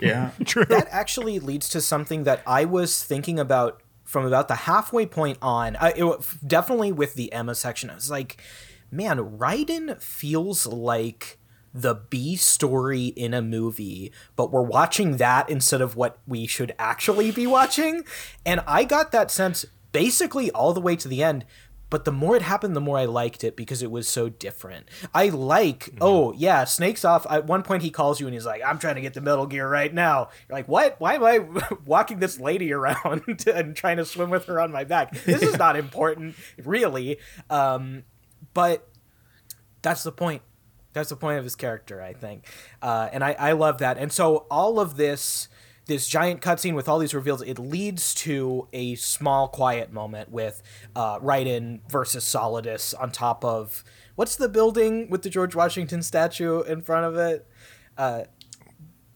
Yeah. True. That actually leads to something that I was thinking about from about the halfway point on. It, definitely with the Emma section, I was like, man, Raiden feels like the B story in a movie, but we're watching that instead of what we should actually be watching. And I got that sense basically all the way to the end. But the more it happened, the more I liked it because it was so different. I like, oh yeah, Snake's off. At one point, he calls you and he's like, "I'm trying to get the Metal Gear right now." You're like, "What? Why am I walking this lady around and trying to swim with her on my back? This is not important, really." Um, but that's the point. That's the point of his character, I think, uh, and I, I love that. And so all of this, this giant cutscene with all these reveals, it leads to a small, quiet moment with uh, Raiden versus Solidus on top of what's the building with the George Washington statue in front of it?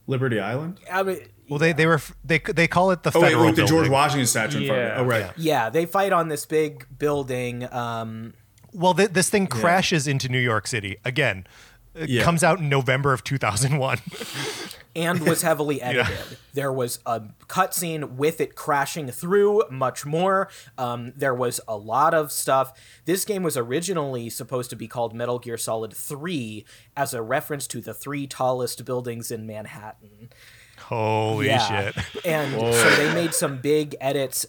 Liberty Island. I mean, Well, they they were they they call it the Oh wait, federal with the George. Washington statue in front of it. Yeah. Oh right. yeah, they fight on this big building. Um, Well, th- this thing crashes into New York City again. It Yeah. comes out in November of 2001. and was heavily edited. There was a cutscene with it crashing through, much more. Um, there was a lot of stuff. This game was originally supposed to be called Metal Gear Solid 3 as a reference to the three tallest buildings in Manhattan. Holy shit! And so they made some big edits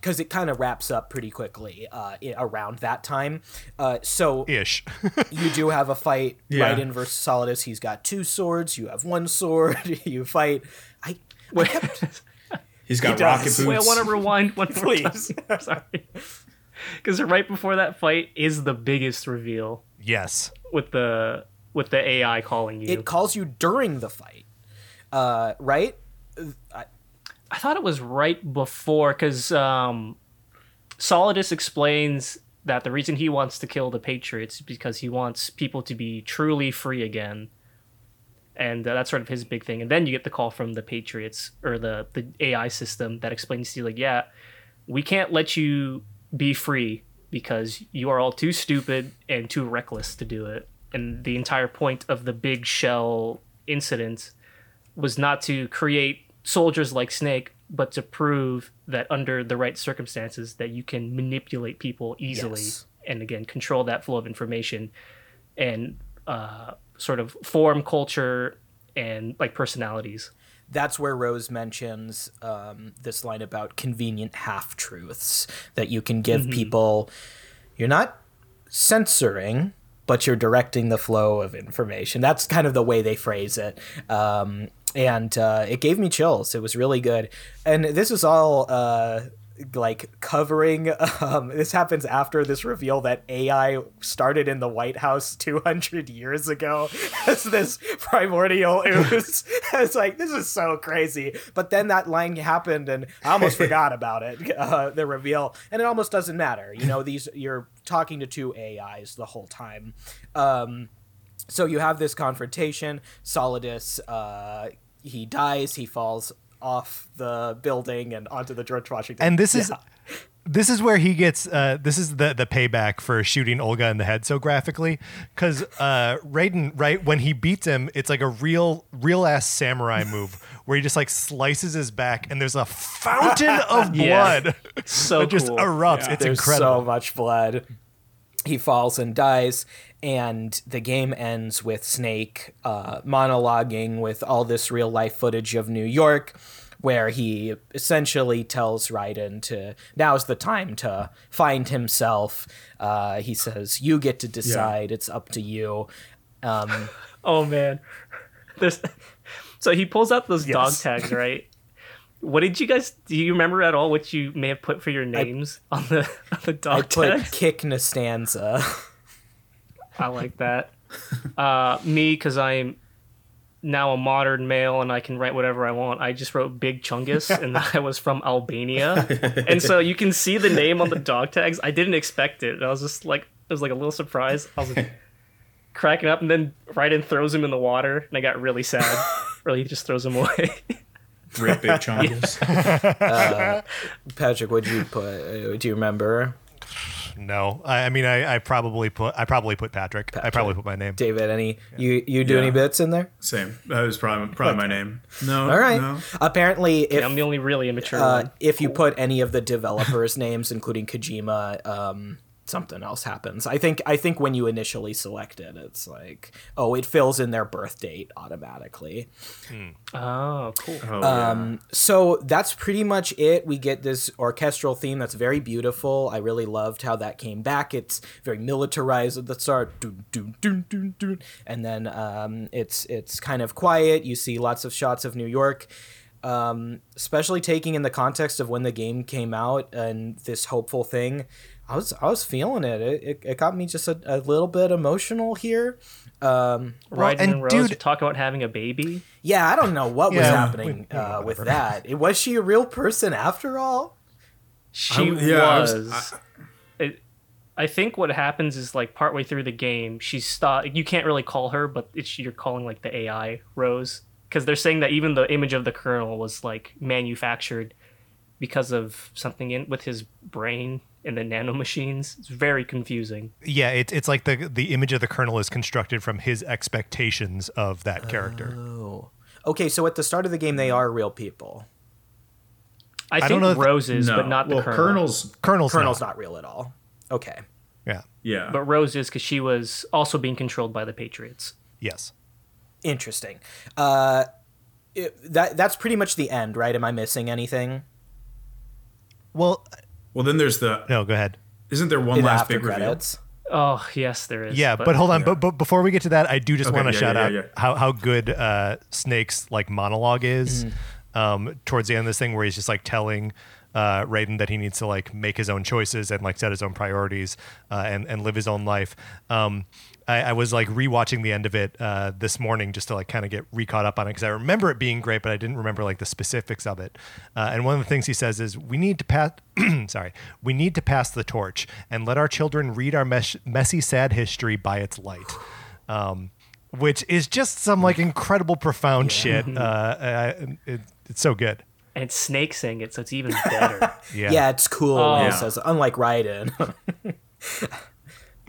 because it kind of wraps up pretty quickly uh, i- around that time. Uh, so Ish. you do have a fight Yeah. Raiden versus Solidus. He's got two swords. You have one sword. you fight. I, I kept He's got He rocket does. boots. Wait, I want to rewind one more Please. time. Sorry. Because right before that fight is the biggest reveal yes. with the with the AI calling you. it calls you during the fight, uh, right? I thought it was right before because um, Solidus explains that the reason he wants to kill the Patriots is because he wants people to be truly free again, and uh, that's sort of his big thing. And then you get the call from the Patriots or the the AI system that explains to you like, yeah, we can't let you be free because you are all too stupid and too reckless to do it. And the entire point of the big shell incident was not to create soldiers like Snake, but to prove that under the right circumstances that you can manipulate people easily Yes. and again control that flow of information and uh, sort of form culture and like personalities. That's where Rose mentions um, this line about convenient half truths that you can give people. You're not censoring, but you're directing the flow of information. That's kind of the way they phrase it. Um, and uh, it gave me chills. It was really good. And this is all uh, like covering. Um, this happens after this reveal that AI started in the White House 200 years ago as this primordial ooze. it's like, this is so crazy. But then that line happened and I almost forgot about it, uh, the reveal. And it almost doesn't matter. You know, these you're talking to two AIs the whole time. Um, so you have this confrontation. Solidus, uh, he dies. He falls off the building and onto the George Washington. And this is Yeah. this is where he gets uh, this is the the payback for shooting Olga in the head so graphically because uh, Raiden right when he beats him it's like a real real ass samurai move where he just like slices his back and there's a fountain of Yeah. blood So that just cool. erupts. It's There's incredible. so much blood. He falls and dies, and the game ends with Snake uh, monologuing with all this real life footage of New York, where he essentially tells Raiden to now's the time to find himself. Uh, he says, "You get to decide. It's up to you." Um, Oh man, there's so he pulls out those dog tags, right? What did you guys? Do you remember at all what you may have put for your names on the on the dog tag? I dog put tags? Kick Nastanza. I like that. Uh, me, because I'm now a modern male and I can write whatever I want. I just wrote Big Chungus and I was from Albania. and so you can see the name on the dog tags. I didn't expect it. I was just like, it was like a little surprise. I was like, cracking up and then Raiden throws him in the water and I got really sad. really just throws him away. Rip Big Chungus. Patrick, what'd you put? Uh, do you remember? No, I, I mean, I, I probably put I probably put Patrick. I probably put my name. David, any you you do Yeah. any bits in there? Same. That was probably probably my name. No. All right. No. Apparently, if I'm the only really immature uh, one. if you put any of the developers' names, including Kojima, um, something else happens. I think I think when you initially select it, it's like, oh, it fills in their birth date automatically. Oh, cool. Oh, yeah. Um, so that's pretty much it. We get this orchestral theme that's very beautiful. I really loved how that came back. It's very militarized at the start, dun, dun, dun, dun, dun. and then um, it's it's kind of quiet. You see lots of shots of New York. Um, especially taking in the context of when the game came out and this hopeful thing, I was I was feeling it. It, it, it got me just a, a little bit emotional here. Um, Raiden and and Rose dude- talk about having a baby. yeah, I don't know what was happening we- uh, with that. It- Was she a real person after all? She I- yeah, I was- was. it, I think what happens is like partway through the game, she's stop. You can't really call her, but it's you're calling like the AI Rose because they're saying that even the image of the Colonel was like manufactured because of something in with his brain in the nanomachines. It's very confusing. Yeah, it's it's like the the image of the Colonel is constructed from his expectations of that character. Oh. Okay, so at the start of the game, they are real people. I, don't know roses, Rose is, no. but not the Colonel. Colonel's. Colonel's, Colonel's not. not real at all. Okay. Yeah. Yeah. But Rose is because she was also being controlled by the Patriots. Yes. Interesting. Uh, it, that that's pretty much the end, right? Am I missing anything? Well, well, then there's the. no. Go ahead. Isn't there one In last after big reveal? credits. Oh yes, there is. Yeah, but, hold on. But, but before we get to that, I do just Okay, want to yeah, shout yeah, out yeah. how how good uh, Snake's like monologue is Mm-hmm. um, towards the end of this thing, where he's just like telling uh, Raiden that he needs to like make his own choices and like set his own priorities uh, and and live his own life. Um, I, I was like rewatching the end of it uh, this morning just to like kind of get re-caught up on it because I remember it being great, but I didn't remember like the specifics of it. Uh, and one of the things he says is, "We need to pass." sorry, we need to pass the torch and let our children read our mesh- messy, sad history by its light. Um, which is just some like incredible, profound shit. Uh, uh, it, it's so good. and it's Snake saying it, so it's even better. Yeah. Yeah, it's cool. when Oh. it says, unlike Raiden.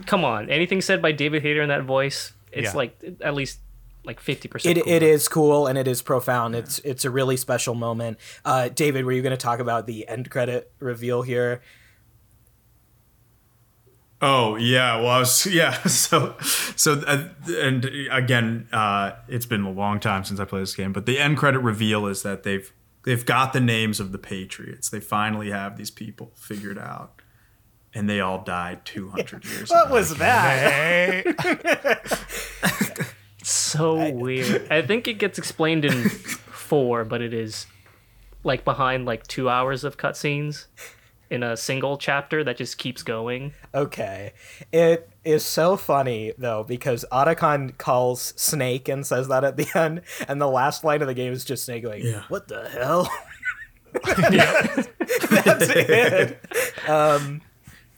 Come on, anything said by David Hayter in that voice, it's Yeah. like at least like fifty percent. It, it is cool and it is profound. It's it's a really special moment. Uh, David, were you going to talk about the end credit reveal here? Oh yeah, well I was yeah. So so uh, and again, uh, it's been a long time since I played this game, but the end credit reveal is that they've they've got the names of the Patriots. They finally have these people figured out, and they all died two hundred years. What ago. Was that? Hey. so weird. I think it gets explained in four, but it is like behind like two hours of cutscenes in a single chapter that just keeps going. Okay. It is so funny though because Otacon calls Snake and says that at the end, and the last line of the game is just Snake going, Yeah. "What the hell?" That's it. Um,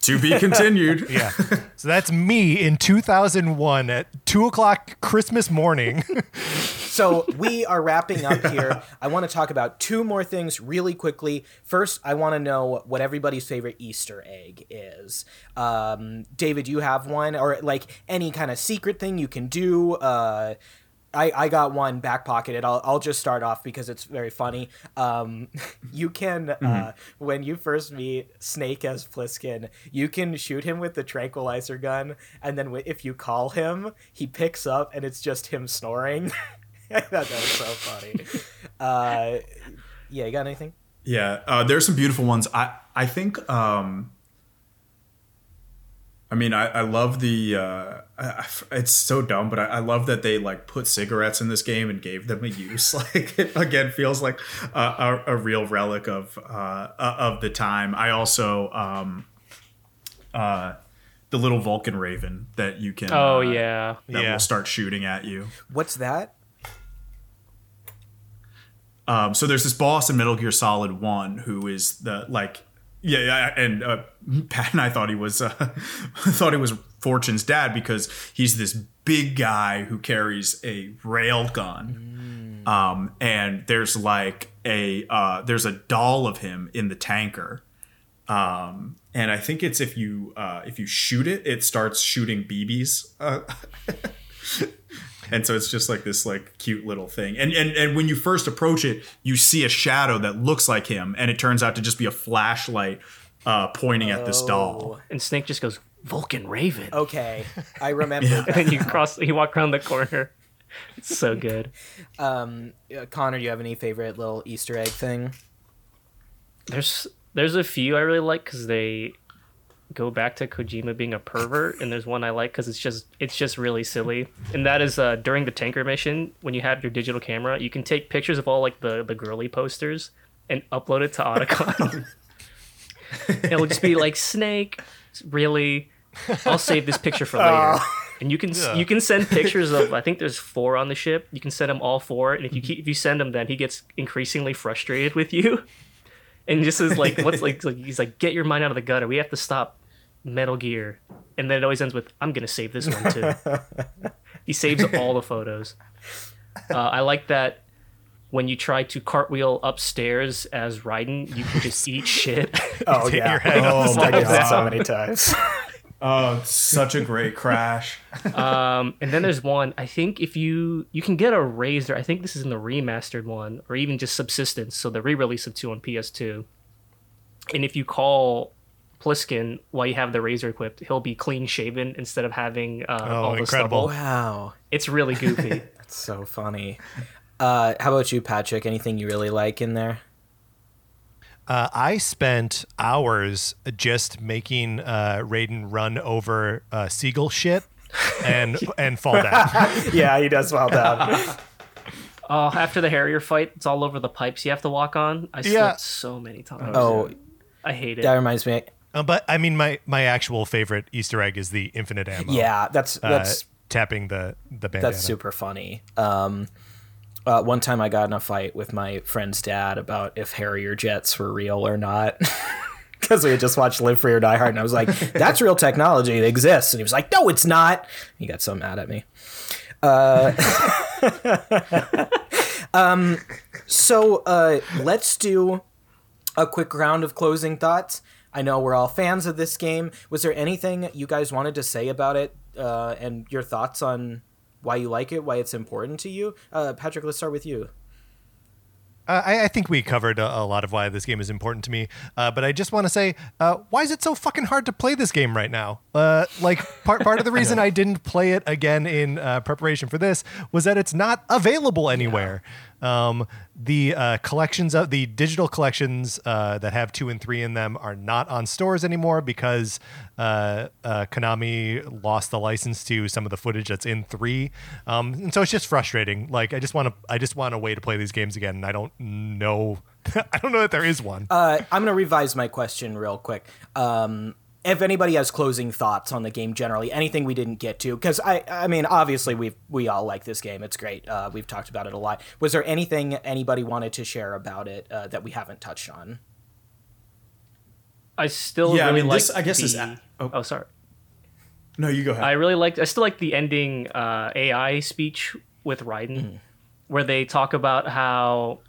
to be continued. yeah. So that's me in 2001 at two o'clock Christmas morning. So we are wrapping up here. I want to talk about two more things really quickly. First, I want to know what everybody's favorite Easter egg is. Um, David, you have one, or like any kind of secret thing you can do. Uh, I, I got one back pocketed. I'll, I'll just start off because it's very funny. Um, you can, uh, when you first meet Snake as Pliskin, you can shoot him with the tranquilizer gun, and then w- if you call him, he picks up and it's just him snoring. I thought that was so funny. Uh, yeah, you got anything? Yeah, uh, there's some beautiful ones. I I think. Um, I mean, I, I love the. Uh, I, I- it's so dumb, but I, I love that they like put cigarettes in this game and gave them a use. Like it again feels like a, a, a real relic of uh, of the time. I also um, uh, the little Vulcan Raven that you can. Oh uh, yeah. that Yeah. will start shooting at you. What's that? Um, so there's this boss in Metal Gear Solid One who is the like yeah, yeah and uh, Pat and I thought he was uh, thought he was Fortune's dad because he's this big guy who carries a rail gun. Um, and there's like a uh, there's a doll of him in the tanker. Um, and I think it's if you uh, if you shoot it, it starts shooting BBs. And so it's just like this like cute little thing. And and and when you first approach it, you see a shadow that looks like him, and it turns out to just be a flashlight uh, pointing at this doll. And Snake just goes, Vulcan Raven. Okay, I remember. And then you cross, you walk around the corner. It's so good. Um, uh, Connor, do you have any favorite little Easter egg thing? There's there's a few I really like because they go back to Kojima being a pervert, and there's one I like because it's just it's just really silly, and that is uh, during the tanker mission when you have your digital camera, you can take pictures of all like the the girly posters and upload it to Otacon. It'll just be like Snake, really. I'll save this picture for later. And you can Yeah. you can send pictures of I think there's four on the ship. You can send them all four, and if you keep if you send them, then he gets increasingly frustrated with you, and just is like what's like, like he's like get your mind out of the gutter. We have to stop Metal Gear, and then it always ends with I'm gonna save this one too. he saves all the photos. Uh, I like that when you try to cartwheel upstairs as Raiden, you can just eat shit. Oh yeah, your head Oh my I did so many times. Oh, such a great crash. Um, and then there's one. I think if you you can get a razor. I think this is in the remastered one, or even just subsistence. So the re-release of two on PS2. And if you call Pliskin while you have the razor equipped, he'll be clean shaven instead of having uh, Oh, all the incredible. stubble. Wow, It's really goofy. that's so funny. Uh, how about you, Patrick? Anything you really like in there? Uh, I spent hours just making uh, Raiden run over uh, seagull shit and and fall down. yeah, he does fall down. oh, after the Harrier fight, it's all over the pipes you have to walk on. I slipped Yeah. so many times. Oh, I hate it. that reminds me. Uh, but I mean, my my actual favorite Easter egg is the infinite ammo. Yeah, that's uh, that's tapping the the bandana. that's super funny. Um, uh, one time I got in a fight with my friend's dad about if Harrier jets were real or not. Because we had just watched Live Free or Die Hard, and I was like, "That's real technology; it exists." And he was like, "No, it's not." He got so mad at me. Uh, um, so uh, let's do a quick round of closing thoughts. I know we're all fans of this game. Was there anything you guys wanted to say about it, uh, and your thoughts on why you like it, why it's important to you? Uh, Patrick, let's start with you. Uh, I, I think we covered a, a lot of why this game is important to me, uh, but I just want to say, uh, why is it so fucking hard to play this game right now? Uh, like part part of the reason I didn't play it again in uh, preparation for this was that it's not available anywhere. Um, the uh, collections of the digital collections uh, that have two and three in them are not on stores anymore because uh, uh, Konami lost the license to some of the footage that's in three, um, and so it's just frustrating. Like I just want to, I just want a way to play these games again, and I don't know, I don't know that there is one. Uh, I'm to revise my question real quick. Um, if anybody has closing thoughts on the game generally, anything we didn't get to, because I, I mean, obviously we we all like this game. It's great. Uh, we've talked about it a lot. Was there anything anybody wanted to share about it uh, that we haven't touched on? I still Yeah, I mean, like. this, I guess, is- the- oh. oh, sorry. No, you go ahead. I really liked. I still like the ending uh, AI speech with Raiden, where they talk about how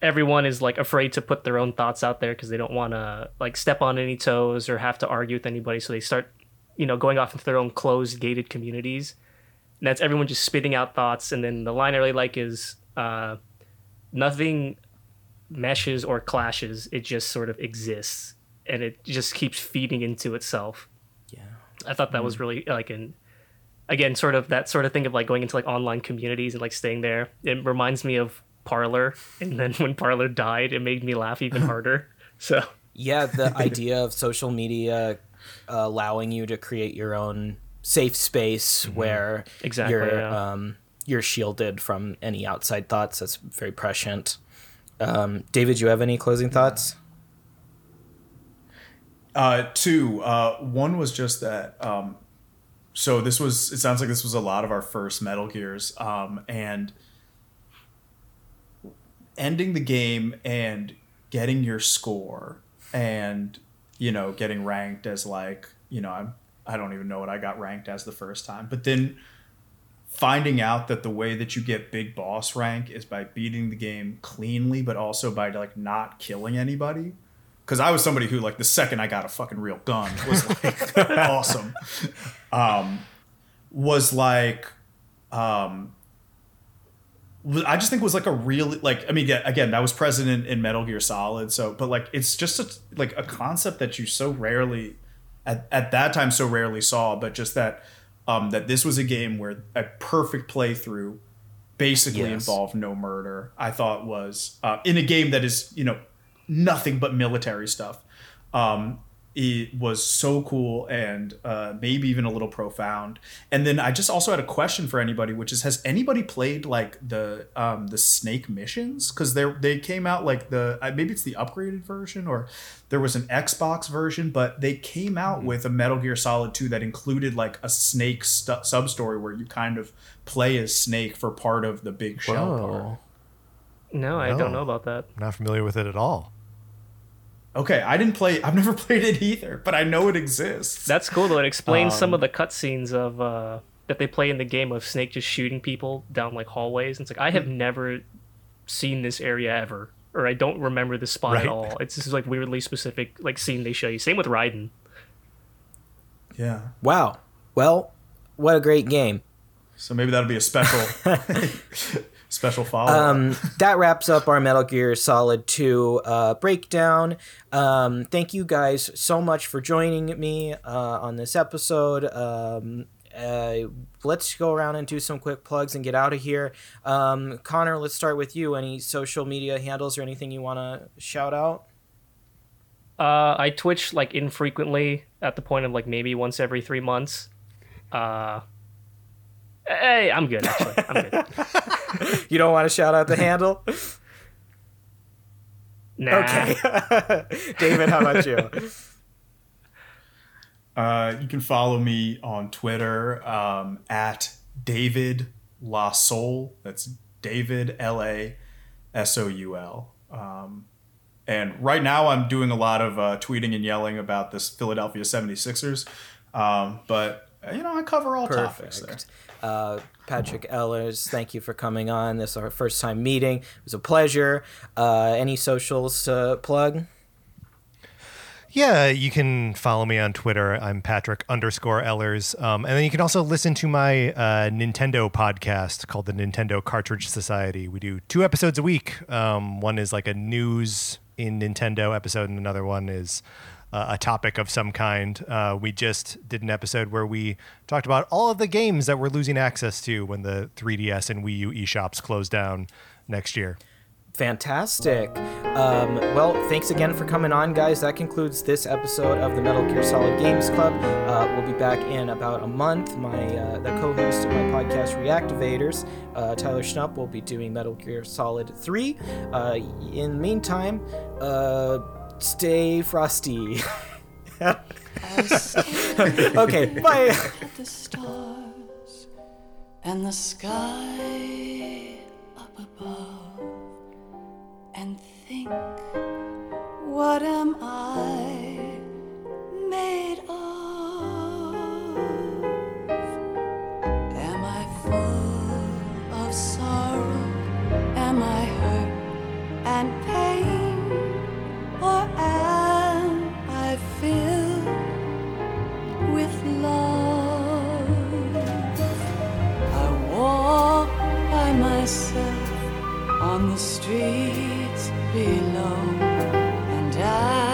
everyone is like afraid to put their own thoughts out there because they don't want to like step on any toes or have to argue with anybody. So they start, you know, going off into their own closed, gated communities. And that's everyone just spitting out thoughts. And then the line I really like is, uh, "Nothing meshes or clashes. It just sort of exists, and it just keeps feeding into itself." Yeah. I thought that was really like an again sort of that sort of thing of like going into like online communities and like staying there. It reminds me of Parler, and then when Parler died, it made me laugh even harder. So Yeah, the idea of social media uh, allowing you to create your own safe space where Exactly, you're yeah. um, you're shielded from any outside thoughts. That's very prescient. Um, David, you have any closing thoughts? Uh, two. Uh, one was just that. Um, so this was. It sounds like this was a lot of our first Metal Gears, um, and ending the game and getting your score and you know getting ranked as like you know I'm I don't even know what I got ranked as the first time, but then finding out that the way that you get big boss rank is by beating the game cleanly, but also by like not killing anybody. Because I was somebody who like the second I got a fucking real gun was like awesome. Um, was like um, I just think was like a really like I mean yeah, again that was present in, in Metal Gear Solid so but like it's just a, like a concept that you so rarely at, at that time so rarely saw but just that um, that this was a game where a perfect playthrough basically Yes. involved no murder I thought was uh, in a game that is you know nothing but military stuff um, it was so cool and uh, maybe even a little profound. And then I just also had a question for anybody, which is: Has anybody played like the um, the Snake missions? Because they they came out like the uh, maybe it's the upgraded version or there was an Xbox version, but they came out with a Metal Gear Solid 2 that included like a Snake stu- sub story where you kind of play as Snake for part of the big shell part. Whoa. No, I don't know about that. Not familiar with it at all. Okay, I didn't play. I've never played it either, but I know it exists. That's cool though. It explains some Um, of the cutscenes of uh, that they play in the game of Snake just shooting people down like hallways. And it's like I have Hmm. never seen this area ever, or I don't remember this spot Right. at all. It's just like weirdly specific like scene they show you. Same with Raiden. yeah. Wow. Well, what a great game. So maybe that'll be a special special follow. Um, that wraps up our Metal Gear Solid 2 uh, breakdown. Um, thank you guys so much for joining me uh, on this episode. Um, uh, let's go around and do some quick plugs and get out of here. Um, Connor, let's start with you. Any social media handles or anything you want to shout out? Uh, I Twitch like infrequently at the point of like maybe once every three months. Uh, hey, I'm good actually. I'm good. You don't want to shout out the handle? Nah. Okay. David, how about you? Uh, you can follow me on Twitter um, at David La Soul. That's David L A S O U L. Um, and right now I'm doing a lot of uh, tweeting and yelling about this Philadelphia 76ers. Um, but, you know, I cover all topics there. Perfect. Uh, Patrick Ellers, thank you for coming on. This is our first time meeting. It was a pleasure. Uh, any socials to plug? Yeah, you can follow me on Twitter. I'm Patrick underscore Ellers. Um, and then you can also listen to my uh, Nintendo podcast called the Nintendo Cartridge Society. We do two episodes a week. Um, one is like a news in Nintendo episode, and another one is uh, a topic of some kind. Uh, we just did an episode where we talked about all of the games that we're losing access to when the 3DS and Wii U eShops close down next year. Fantastic. Um, well, thanks again for coming on, guys. That concludes this episode of the Metal Gear Solid Games Club. Uh, we'll be back in about a month. My uh, the co-host of my podcast, Reactivators, uh, Tyler Schnupp, will be doing Metal Gear Solid 3. Uh, in the meantime, uh, stay frosty. okay, bye. At the stars and the sky up above, and think, what am I made of? Am I full of sorrow? Am I hurt and pain? or am I filled with love? I walk by myself on the streets below, and I.